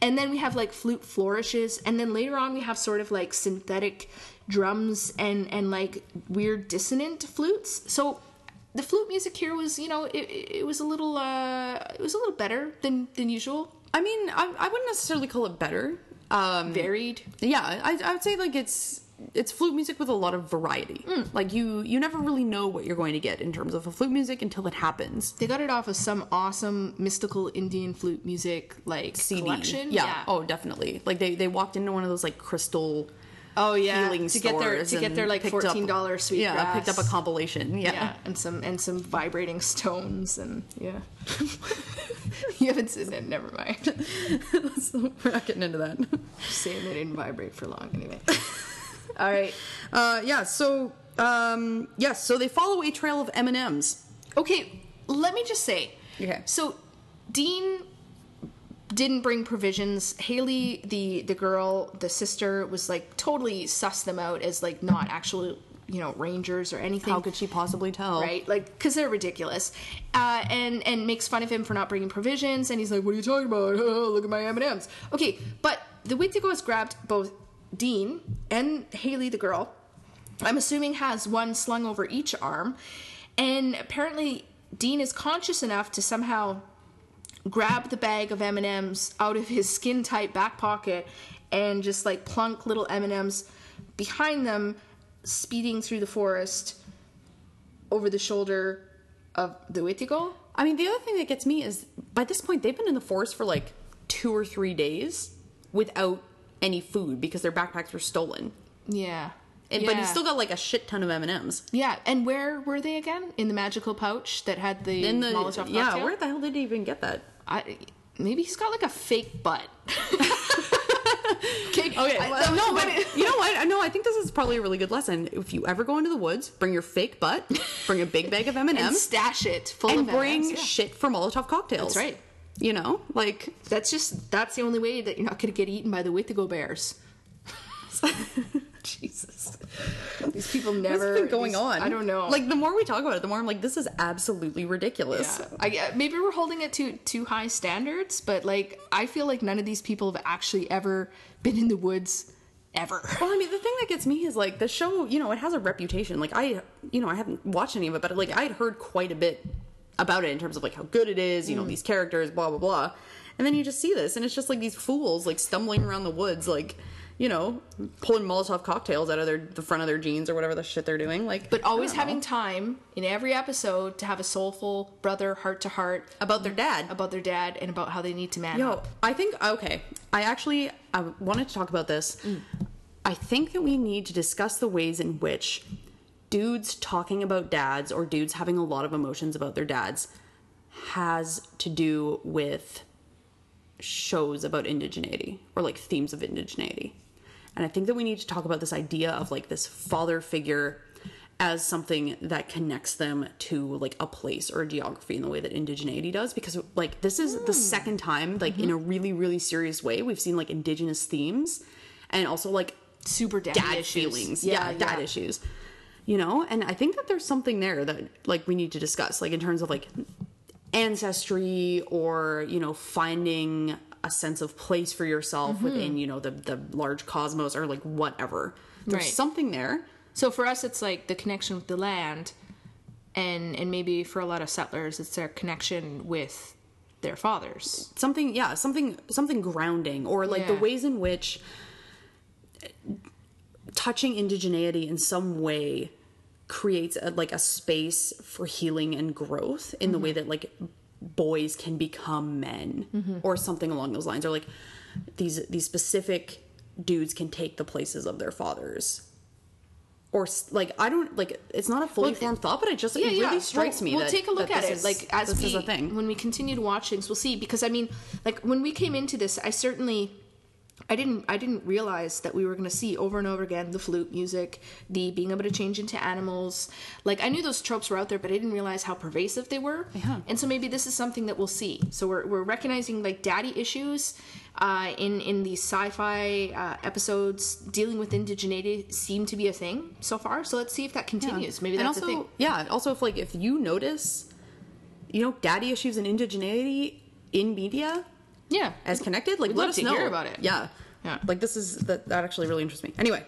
And then we have like flute flourishes and then later on we have sort of like synthetic drums and and like weird dissonant flutes. So the flute music here was, you know, it, it was a little, uh, it was a little better than than usual. I mean, I, I wouldn't necessarily call it better. Um, Varied. yeah, I, I would say like it's it's flute music with a lot of variety. Like you you never really know what you're going to get in terms of a flute music until it happens. They got it off of some awesome mystical Indian flute music like CD. collection. Yeah. Oh, definitely. Like they they walked into one of those like crystal oh yeah. healing to get their to get their like fourteen dollar sweet Yeah, grass. picked up a compilation. Yeah. yeah, and some and some vibrating stones and yeah. [laughs] you haven't seen it. Never mind. We're not getting into that. Just saying they didn't vibrate for long anyway. [laughs] All right. Uh, yeah. So um, yes. So they follow a trail of M and M's. Okay, let me just say. Okay. So, Dean didn't bring provisions. Haley, the the girl, the sister, was like totally sussed them out as like not actual, you know, rangers or anything. How could she possibly tell? Right, like because they're ridiculous, uh, and and makes fun of him for not bringing provisions, and he's like, "What are you talking about? Oh, [laughs] look at my M and M's." Okay, but the Wittigo has grabbed both Dean and Haley, the girl. I'm assuming has one slung over each arm, and apparently Dean is conscious enough to somehow grab the bag of M&Ms out of his skin tight back pocket and just like plunk little M&Ms behind them speeding through the forest over the shoulder of the Wittigo. I mean, the other thing that gets me is by this point they've been in the forest for like two or three days without any food because their backpacks were stolen. Yeah. And, But he's still got like a shit ton of M and M's Yeah, and where were they again? In the magical pouch that had the in the Molotov yeah. Where the hell did he even get that? I, maybe he's got like a fake butt. okay, Okay, I- well, that was no, but you know what? I know. I think this is probably a really good lesson. If you ever go into the woods, bring your fake butt, bring a big bag of [laughs] M and and M's, stash it full and of bring M&Ms, yeah. shit for Molotov cocktails. That's right. You know, like That's just that's the only way that you're not going to get eaten by the Wittigo bears. [laughs] [laughs] Jesus, these people never. what's been going these- on? I don't know. Like the more we talk about it, the more I'm like, this is absolutely ridiculous. yeah. I, get- maybe we're holding it to too high standards, but like I feel like none of these people have actually ever been in the woods ever. Well, I mean, the thing that gets me is like the show. You know, it has a reputation. Like I, you know, I haven't watched any of it, but like I'd heard quite a bit about it in terms of like how good it is. You know, mm. these characters, blah blah blah. And then you just see this, and it's just like these fools like stumbling around the woods, like you know, pulling Molotov cocktails out of their the front of their jeans or whatever the shit they're doing. Like, But always know. having time in every episode to have a soulful brother heart to heart about their dad. about their dad and about how they need to man Yo, up. I think okay. I actually I wanted to talk about this. Mm. I think that we need to discuss the ways in which dudes talking about dads or dudes having a lot of emotions about their dads has to do with shows about indigeneity or like themes of indigeneity. And I think that we need to talk about this idea of like this father figure as something that connects them to like a place or a geography in the way that indigeneity does because like this is the hmm. second time like in mm-hmm. a really really serious way we've seen like indigenous themes and also like Super dad issues. feelings. Yeah, dad issues. You know? And i think that there's something there that like we need to discuss like in terms of like ancestry or you know finding a sense of place for yourself Mm-hmm. within you know the the large cosmos or like whatever there's Right. something there So for us, it's like the connection with the land, and and maybe for a lot of settlers, it's their connection with their fathers. something yeah something something grounding or like the ways in which touching indigeneity in some way creates a, like a space for healing and growth in the way that like boys can become men Mm-hmm. or something along those lines or like these these specific dudes can take the places of their fathers or like I don't like it's not a fully Well, formed thought but it just it really strikes We'll- me We'll that, take a look at it. is- like as this we is a thing when we continue watching. watch things, we'll see. Because I mean, like when we came into this, I certainly. I didn't. I didn't realize that we were going to see over and over again the flute music, the being able to change into animals. Like I knew those tropes were out there, but I didn't realize how pervasive they were. Yeah. And so maybe this is something that we'll see. So we're we're recognizing like daddy issues uh, in in these sci-fi uh, episodes dealing with indigeneity seem to be a thing so far. So let's see if that continues. Maybe and that's also a thing. yeah also if like if you notice you know daddy issues and indigeneity in media Yeah. as connected like We'd let love us to know hear about it. yeah Yeah. like this is that that actually really interests me anyway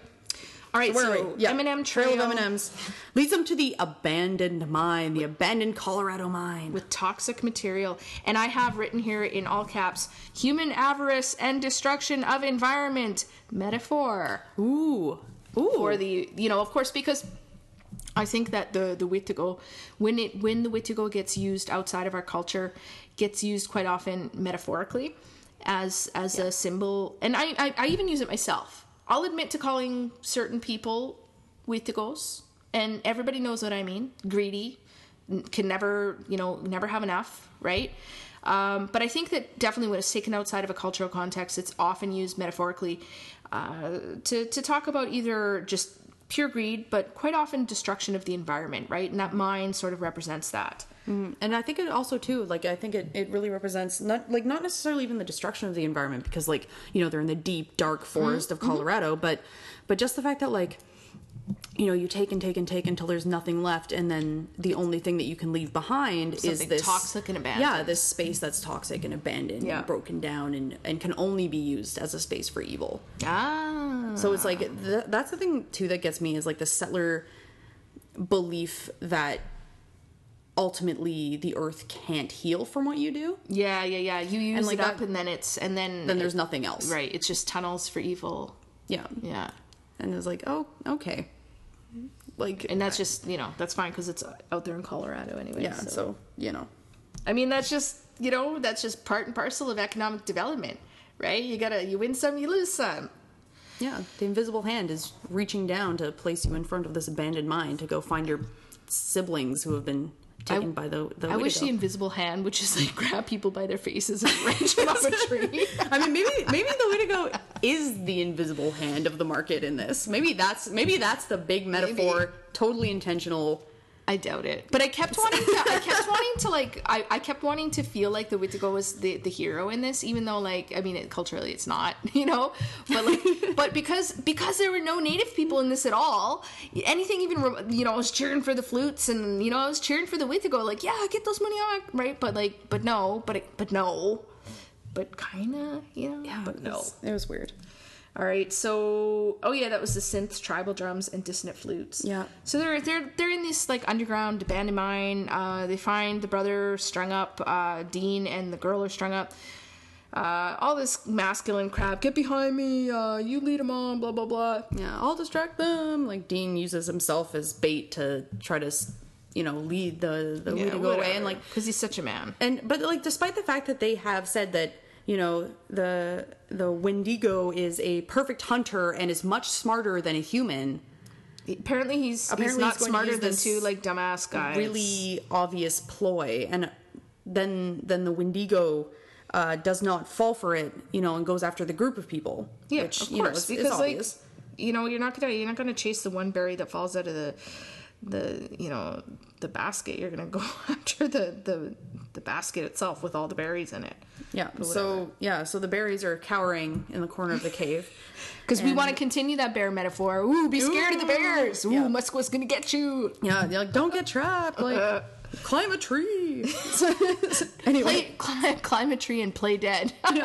All right, so we? Yeah. M&M Trail, of M&Ms leads them to the abandoned mine, the abandoned Colorado mine. with toxic material, and I have written here in all caps: human avarice and destruction of environment metaphor Ooh, ooh. for the you know of course because. I think that the the Wittigo, when it when the Wittigo gets used outside of our culture, gets used quite often metaphorically, as as a symbol, and I, I I even use it myself. I'll admit to calling certain people with the Wittigos, and everybody knows what I mean. Greedy, can never you know never have enough, right? Um, but I think that definitely when it's taken outside of a cultural context, it's often used metaphorically uh, to to talk about either just pure greed, but quite often destruction of the environment, right? And that mine sort of represents that. Mm, and I think it also too, like I think it, it really represents not like not necessarily even the destruction of the environment because like you know they're in the deep dark mm-hmm. forest of mm-hmm. Colorado, but but just the fact that like you know you take and take and take until there's nothing left, and then the only thing that you can leave behind is Something this toxic and abandoned. Yeah, this space that's toxic and abandoned, Yeah. and broken down, and and can only be used as a space for evil. Ah, So it's like th- that's the thing too that gets me is like the settler belief that ultimately the earth can't heal from what you do. yeah, yeah, yeah. You use like it up, and then it's and then Then there's nothing else. right. It's just tunnels for evil. Yeah. Yeah, And it's like, oh, okay. Like and that's just you know that's fine because it's out there in Colorado anyway. yeah. So. you know, I mean, that's just you know that's just part and parcel of economic development, right? You gotta you win some, you lose some. yeah, the invisible hand is reaching down to place you in front of this abandoned mine to go find your siblings who have been taken by the the I wish Wendigo. the invisible hand would just like [laughs] grab people by their faces and wrench them off a tree. [laughs] I mean, maybe maybe the Wittigo is the invisible hand of the market in this. Maybe that's maybe that's the big metaphor, totally intentional. I doubt it. But I kept wanting to I kept [laughs] wanting to like I, I kept wanting to feel like the Wittigo was the, the hero in this, even though like I mean it, culturally it's not, [laughs] you know? But like [laughs] but because because there were no native people in this at all, anything even you know, I was cheering for the flutes and you know, I was cheering for the Wittigo, like, yeah, get those money on right? But like but no, but it, but no. But kinda, you know. Yeah, but it no. was, it was weird. All right, so oh yeah, that was the synths, tribal drums, and dissonant flutes. Yeah. So they're they're they're in this like underground abandoned mine. Uh, they find the brother strung up, uh, Dean, and the girl are strung up. Uh, all this masculine crap. Get behind me. Uh, you lead them on. Blah blah blah. Yeah, I'll distract them. Like Dean uses himself as bait to try to, you know, lead the the Wittigo away, and like because he's such a man. and but like despite the fact that they have said that you know the the Wendigo is a perfect hunter and is much smarter than a human, Apparently he's Apparently he's he's not to smarter than two like dumbass guys. really obvious ploy, and then then the Wendigo. Uh, does not fall for it, you know, and goes after the group of people. Yeah, which, of you know, course, is- is because like obvious. you know you're not gonna you're not gonna chase the one berry that falls out of the the you know the basket. You're gonna go [laughs] after the the the basket itself with all the berries in it. Yeah. So yeah. So the berries are cowering in the corner of the cave. [laughs] Because we want to continue that bear metaphor. Ooh, be scared of the bears. Ooh, Yeah. Musqua's gonna get you. Yeah. They're like, don't get trapped. Like, [laughs] climb a tree. [laughs] anyway. Play, climb, climb a tree and play dead. Fall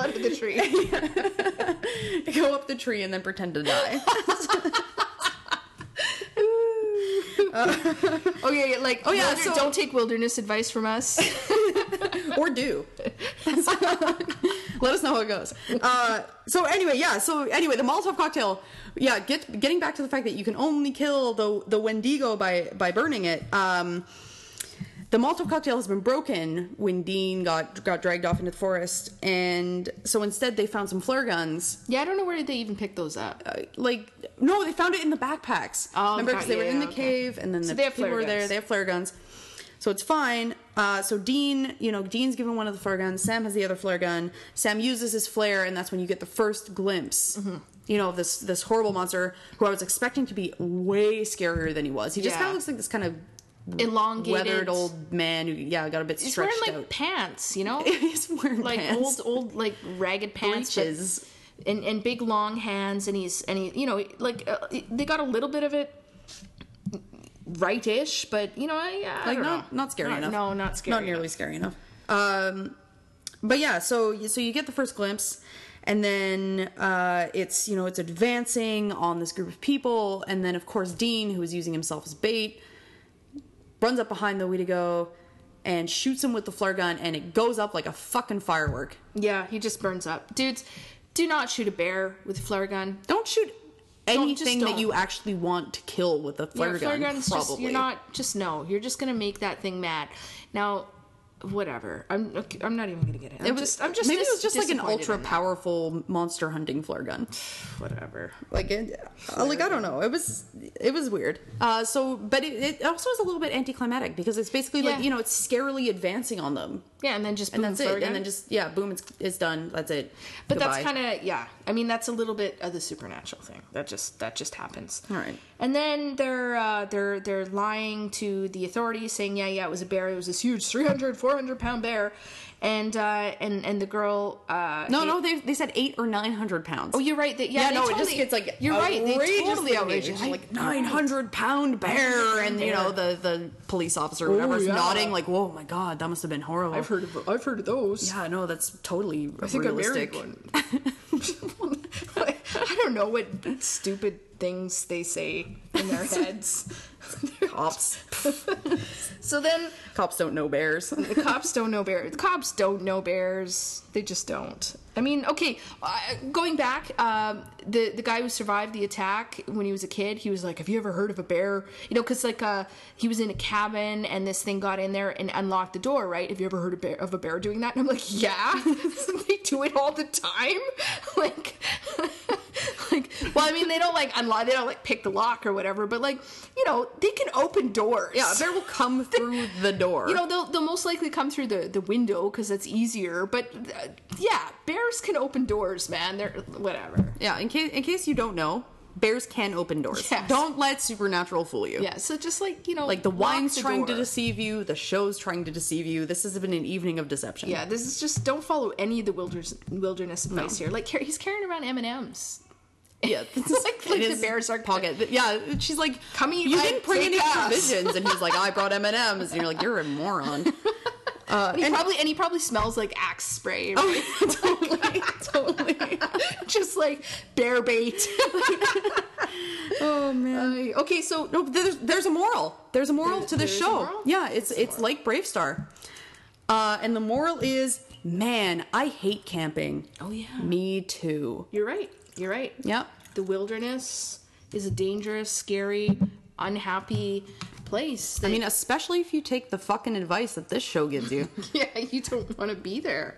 out of the tree. Go up the tree and then pretend to die. [laughs] Okay, like oh yeah, yeah, so- don't take wilderness advice from us. [laughs] or do. Let us know how it goes. Uh, so anyway, yeah. So anyway, the Molotov cocktail. Yeah, get getting back to the fact that you can only kill the the Wendigo by by burning it. Um, the Molotov cocktail has been broken when Dean got got dragged off into the forest, and so instead they found some flare guns. Yeah, I don't know where they even picked those up. Uh, like no, they found it in the backpacks. Oh, remember because they were in the okay. cave, and then So the they have people were there. They have flare guns, so it's fine. Uh, so Dean, you know, Dean's given one of the flare guns. Sam has the other flare gun. Sam uses his flare, and that's when you get the first glimpse. Mm-hmm. You know, of this this horrible monster who I was expecting to be way scarier than he was. He just Yeah. kind of looks like this kind of Elongated. weathered old man who, yeah, got a bit He's stretched wearing like out. pants, you know, [laughs] He's wearing like pants. old, old, like ragged pants, but- and and big long hands, and he's and he, you know, like uh, they got a little bit of it rightish, but you know, I, I like don't not know. not scary Not- enough. No, not scary. Not nearly scary enough. Um, but yeah, so so you get the first glimpse, and then uh, it's you know it's advancing on this group of people, and then of course Dean, who is using himself as bait, runs up behind the Wittigo and shoots him with the flare gun, and it goes up like a fucking firework. Yeah, he just burns up, dudes. Do not shoot a bear with a flare gun. Don't shoot Don't- anything that you actually want to kill with a flare yeah, flare gun. guns probably. just you're not just no. You're just gonna make that thing mad. Now, whatever. I'm I'm not even gonna get it. I'm It was just I'm just maybe it was just like an ultra powerful monster hunting flare gun. [sighs] whatever. like it, uh, like I don't know. It was it was weird. Uh, so, but it, it also is a little bit anticlimactic because it's basically Yeah. like you know it's scarily advancing on them, Yeah, and then just and boom, that's flare it. gun. And then just yeah, boom, it's it's done. That's it. But that's kind of yeah. I mean, that's a little bit of the supernatural thing. That just that just happens. All right. And then they're uh, they're they're lying to the authorities, saying yeah yeah it was a bear. It was this huge 300 400 pound bear, and uh, and and the girl. Uh, no hate- no they they said eight or nine hundred pounds. Oh, you're right. They, yeah, yeah, they no, it just gets like you're right. They totally outrageous. like nine hundred pound bear, and you know the the police officer or whatever is yeah. nodding like, "Whoa, my god, that must have been horrible." I've heard of I've heard of those. Yeah, no, that's totally I think realistic. I married one. [laughs] I don't know what stupid things they say in their [laughs] heads. Cops, [laughs] so then cops don't know bears. the cops don't know bears. The cops don't know bears. They just don't. I mean, okay, uh, going back, um, the the guy who survived the attack when he was a kid, he was like, "Have you ever heard of a bear?" You know, because like uh, he was in a cabin and this thing got in there and unlocked the door. Right? Have you ever heard of, bear, of a bear doing that? And I'm like, "Yeah, [laughs] they do it all the time." [laughs] like, [laughs] like, well, I mean, they don't like unlock, they don't like pick the lock or whatever, but like, you know, they can open doors. Yeah, a bear will come through the door. You know, they'll, they'll most likely come through the, the window because that's easier. But yeah, bears can open doors, man. They're whatever. Yeah, in case in case you don't know, bears can open doors. Yes. Don't let supernatural fool you. Yeah, so just like you know, Like the wine's the trying to deceive you, the show's trying to deceive you. This has been an evening of deception. Yeah, this is just don't follow any of the wilderness wilderness advice here. Like he's carrying around M and M's. yeah. [laughs] Like- like in the his bears are- pocket. Yeah, she's like, Come eat You didn't bring any ass." provisions, and he's like, I brought M and M's, and you're like, you're a moron. [laughs] And he probably and he probably smells like Axe spray. Right? [laughs] totally, totally. just like bear bait. Oh man. Uh, okay, so No, there's there's a moral. There's a moral There- to this there's a show. moral? Yeah, it's it's like BraveStarr. Uh, and the moral is, man, I hate camping. Oh, yeah. Me too. you're right. You're right. Yep. The wilderness is a dangerous, scary, unhappy place. I mean, especially if you take the fucking advice that this show gives you. [laughs] yeah, you don't want to be there.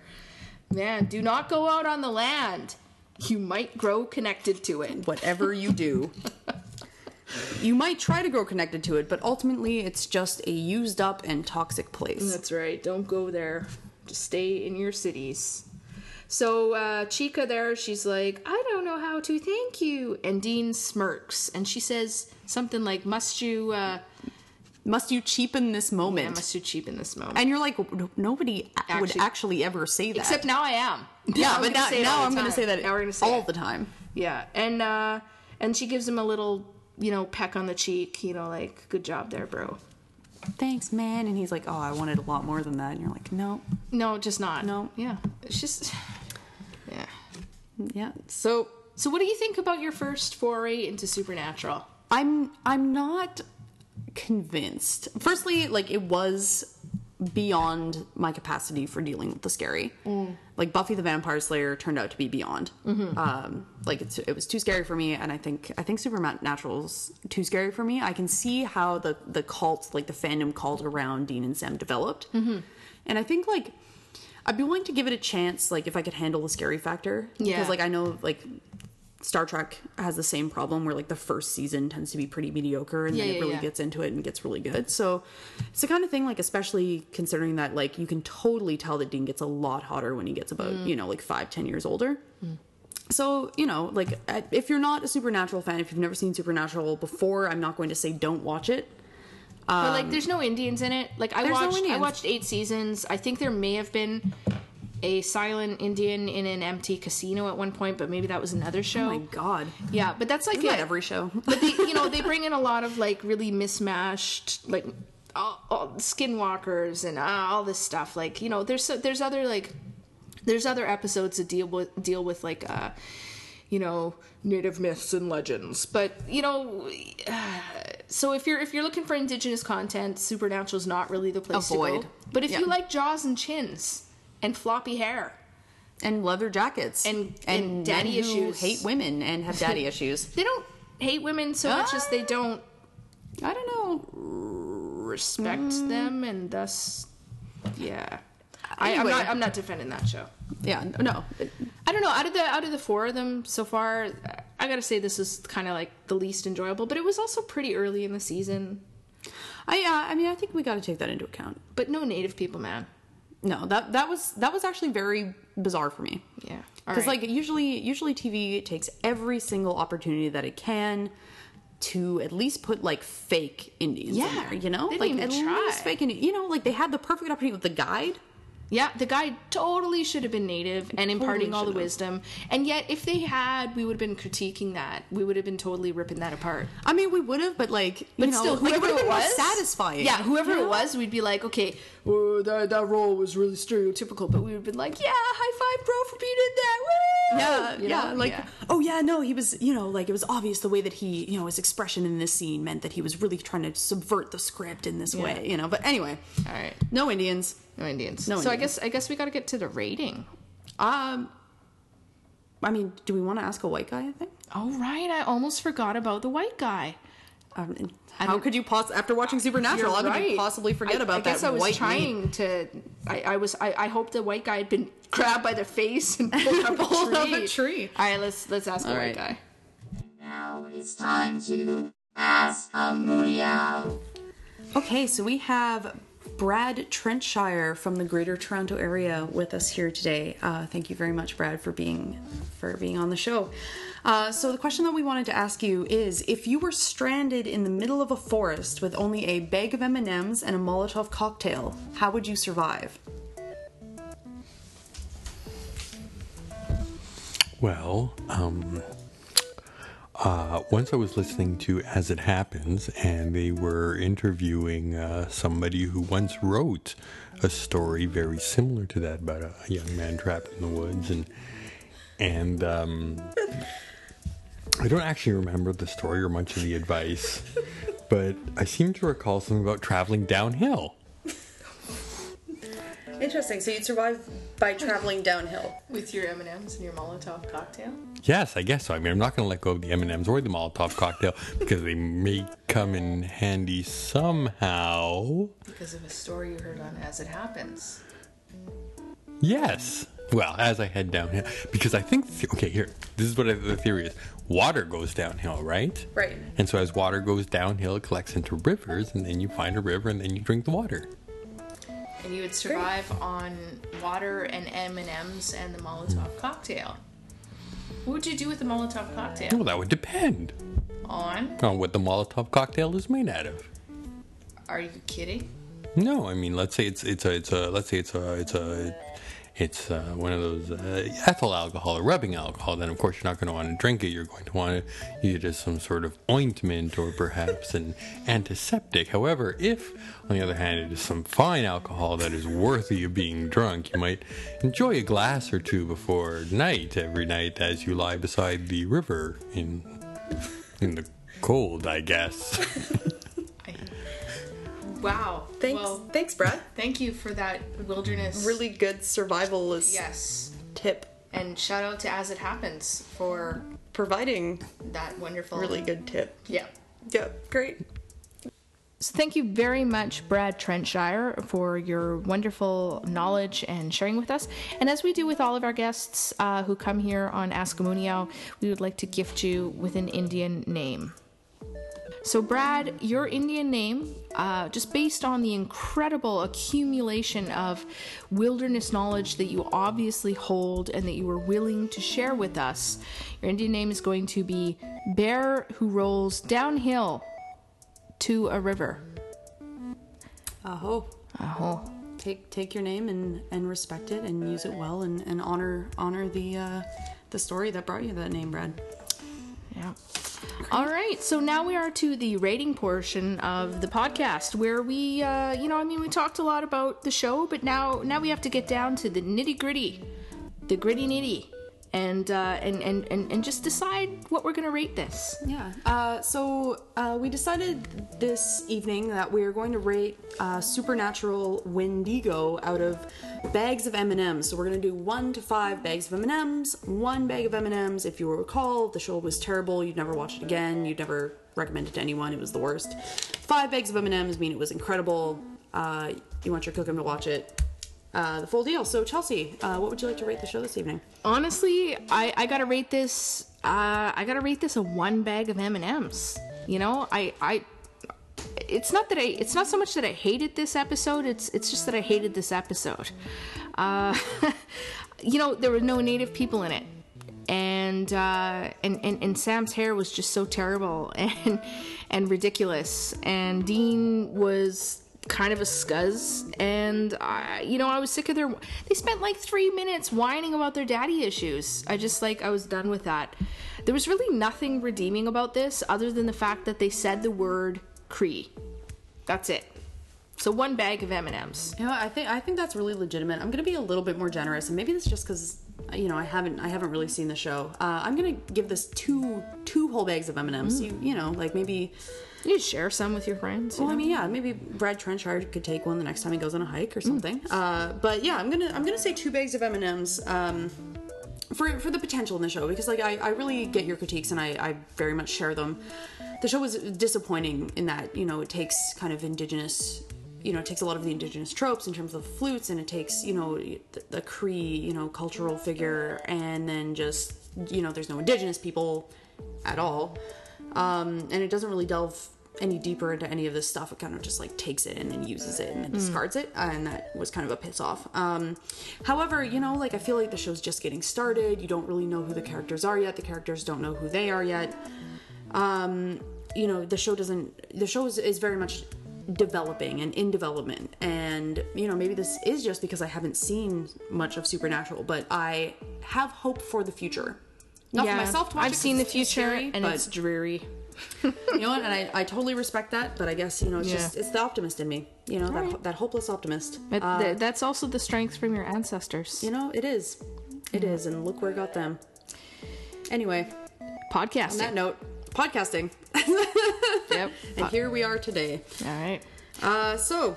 Man, do not go out on the land. You might grow connected to it. Whatever you do. [laughs] You might try to grow connected to it, but ultimately it's just a used up and toxic place. That's right. Don't go there. Just stay in your cities. So uh, Chica there, she's like, I don't know how to thank you. And Dean smirks and she says something like, Must you, uh, Must you cheapen this yeah, moment? must you cheapen this moment? and you're like, nobody a- would Actually- actually ever say that. Except now I am. [laughs] yeah, but now, say it all now I'm going to say that Now we're gonna say all it. the time. Yeah, and uh, and she gives him a little, you know, peck on the cheek. You know, like, good job there, bro. Thanks, man. And he's like, oh, I wanted a lot more than that. And you're like, no, No, just not. No. Yeah, it's just, yeah. Yeah. So So, what do you think about your first foray into supernatural? I'm I'm not convinced. Firstly, like it was beyond my capacity for dealing with the scary. Mm. Like Buffy the Vampire Slayer turned out to be beyond. Mm-hmm. Um, like it's, it was too scary for me, and I think I think Supernatural's too scary for me. I can see how the the cult, like the fandom cult around Dean and Sam, developed, mm-hmm. and I think like. I'd be willing to give it a chance, like if I could handle the scary factor. Yeah. Because like I know like Star Trek has the same problem where like the first season tends to be pretty mediocre and Yeah, then yeah, it really yeah. gets into it and gets really good. So it's the kind of thing like especially considering that like you can totally tell that Dean gets a lot hotter when he gets about, Mm. you know, like five, ten years older. So, you know, like if you're not a Supernatural fan, if you've never seen Supernatural before, I'm not going to say don't watch it. But like, there's no Indians in it. Like, I Um, there's no watched, I watched eight seasons. I think there may have been a silent Indian in an empty casino at one point, but maybe that was another show. Oh my god. yeah, but that's like Isn't that every show? [laughs] but they, you know, they [laughs] bring in a lot of like really mismatched, like all, all skinwalkers and uh, all this stuff. Like, you know, there's there's other like there's other episodes that deal with deal with like uh, you know, native myths and legends. But you know, [sighs] so if you're if you're looking for indigenous content, supernatural is not really the place to go. But if Yeah. you like jaws and chins and floppy hair, and leather jackets And- and, and daddy issues. hate women and have daddy [laughs] issues. they don't hate women so much as they don't I don't know. respect Mm. them and thus yeah I, I'm not I'm not defending that show. Yeah, no. I don't know. Out of the out of the four of them so far, I gotta say this is kind of like the least enjoyable. But it was also pretty early in the season. I uh, I mean I think we got to take that into account. But no native people, man. No, that that was that was actually very bizarre for me. Yeah, Because like usually usually TV takes every single opportunity that it can to at least put like fake Indians in Yeah, there, you know? they like didn't at even try. least fake Indi- you know, like they had the perfect opportunity with the guide. Yeah, the guy totally should have been native and imparting all the have. wisdom. And yet, if they had, we would have been critiquing that. We would have been totally ripping that apart. I mean, we would have, but like, you But know, still, like, it whoever would have it more was, satisfying. Yeah, whoever you it was, we'd be like, okay, well, that that role was really stereotypical, but we would have been like, yeah, high five, bro, for being in that. Woo! Yeah, You yeah, like Yeah. oh yeah, no, he was, you know, like it was obvious the way that he, you know, his expression in this scene meant that he was really trying to subvert the script in this way, you know. But anyway, All right. no Indians. No Indians. No so I guess I guess we got to get to the rating. Um, I mean, do we want to ask a white guy? I think. All right, I almost forgot about the white guy. Um, and I how could you poss- after watching Supernatural? You're How could you possibly forget I, about I guess that I guess I was white trying name? to. I, I was. I, I hope the white guy had been [laughs] grabbed by the face and [laughs] pulled up a Pulled tree. up a tree. All right, let's let's ask the All white right. guy. Now it's time to ask a Mooniyaw. Okay, so we have Brad Trentshire from the Greater Toronto area with us here today. Uh, thank you very much, Brad, for being for being on the show. Uh, so the question that we wanted to ask you is: If you were stranded in the middle of a forest with only a bag of M and a Molotov cocktail, how would you survive? Well, um, uh, once I was listening to As It Happens, and they were interviewing uh, somebody who once wrote a story very similar to that about a, a young man trapped in the woods, and and um, I don't actually remember the story or much of the advice, but I seem to recall something about traveling downhill. Interesting. So you'd survive by traveling downhill. With your M and M's and your Molotov cocktail. Yes, I guess so. I mean, I'm not going to let go of the M&Ms or the Molotov cocktail because they may come in handy somehow. Because of a story you heard on As It Happens. Yes. Well, as I head downhill, because I think okay, here, this is what I, the theory is: water goes downhill, right? Right. And so as water goes downhill, it collects into rivers, and then you find a river, and then you drink the water. And you would survive on water and M and M's and the Molotov cocktail. What would you do with the Molotov cocktail? Well, that would depend On? on what the Molotov cocktail is made out of. Are you kidding? No, I mean, let's say it's it's a it's a let's say it's a it's a it's uh, one of those uh, ethyl alcohol or rubbing alcohol. Then of course you're not going to want to drink it. You're going to want to use it as some sort of ointment or perhaps an antiseptic. However, if on the other hand it is some fine alcohol that is worthy of being drunk, you might enjoy a glass or two before night every night as you lie beside the river in in the cold, I guess. [laughs] I, Wow. Thanks, Well, thanks, Brad. thank you for that wilderness. Really good survivalist Yes. tip, And shout out to As It Happens for providing that wonderful. really good tip. Yeah. Yeah, great. So thank you very much, Brad Trentshire, for your wonderful knowledge and sharing with us. And as we do with all of our guests uh, who come here on Ask a Mooniyaw, we would like to gift you with an Indian name. So, Brad, your Indian name, uh, just based on the incredible accumulation of wilderness knowledge that you obviously hold and that you were willing to share with us, your Indian name is going to be Bear Who Rolls Downhill to a River. Aho. Oh, Take take your name and and respect it and use it well and and honor honor the uh the story that brought you that name, Brad. yeah. All right, so now we are to the rating portion of the podcast, where we, uh, you know, I mean, we talked a lot about the show, but now, now we have to get down to the nitty gritty, the gritty nitty, and uh, and, and and and just decide what we're gonna rate this. Yeah. Uh, so uh, we decided this evening that we are going to rate uh, Supernatural Wendigo out of bags of M and M's. So we're going to do one to five bags of M and M's. One bag of M and M's. If you recall, the show was terrible. You'd never watch it again. You'd never recommend it to anyone. It was the worst. Five bags of M and M's mean it was incredible. Uh, you want your cooking to watch it. Uh, the full deal. So Chelsea, uh, what would you like to rate the show this evening? Honestly, I I gotta rate this. Uh, I gotta rate this a one bag of M and M's. You know, I I. It's not that I. It's not so much that I hated this episode. It's it's just that I hated this episode. Uh, [laughs] you know, there were no native people in it, and uh, and, and and Sam's hair was just so terrible [laughs] and and ridiculous. And Dean was kind of a scuzz and I, you know i was sick of their they spent like three minutes whining about their daddy issues i just like i was done with that there was really nothing redeeming about this other than the fact that they said the word cree that's it so one bag of m&ms You know, I think I think that's really legitimate. I'm gonna be a little bit more generous, and maybe that's just because you know I haven't I haven't really seen the show. Uh, I'm gonna give this two two whole bags of M and M's. You you know like maybe. You share some with your friends you Well, I mean, yeah, maybe Brad Trenchard could take one the next time he goes on a hike or something. Uh, but yeah, I'm gonna I'm gonna say two bags of M and M's. Um, for, for the potential in the show because like I, I really get your critiques and I, I very much share them the show was disappointing in that you know it takes kind of indigenous you know it takes a lot of the indigenous tropes in terms of flutes and it takes you know the, the cree you know cultural figure and then just you know there's no indigenous people at all um, and it doesn't really delve any deeper into any of this stuff it kind of just like takes it and then uses it and then discards it and that was kind of a piss off. Um, however you know like i feel like the show's just getting started. You don't really know who the characters are yet. The characters don't know who they are yet. Um, you know the show doesn't the show is, is very much developing and in development. And you know maybe this is just because i haven't seen much of supernatural but i have hope for the future. Not for myself to watch i've it seen the future scary, and but- it's dreary [laughs] you know what? And I, I totally respect that, but I guess you know it's Yeah. just it's the optimist in me. You know that right. that hopeless optimist. But Uh, th- that's also the strength from your ancestors you know it is, it is, and look where it got them. Anyway, on podcasting that note, podcasting, [laughs] yep [laughs] and here we are today. all right Uh, so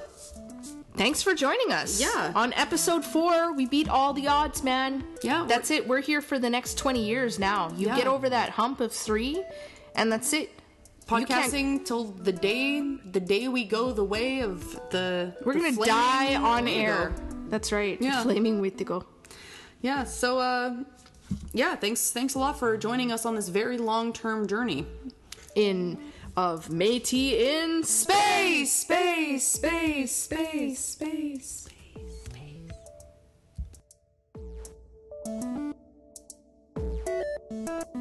Thanks for joining us. Yeah. On episode four, we beat all the odds, man. Yeah, we're- That's it. We're here for the next 20 years now. You Yeah. get over that hump of three, and that's it. Podcasting till the day the day we go the way of the we're the gonna die on Wittigo. air. That's right. Yeah. Flaming Wittigo. Yeah. So, uh, yeah. Thanks. Thanks a lot for joining us on this very long term journey. In of Métis in space, space, space, space, space. space. space.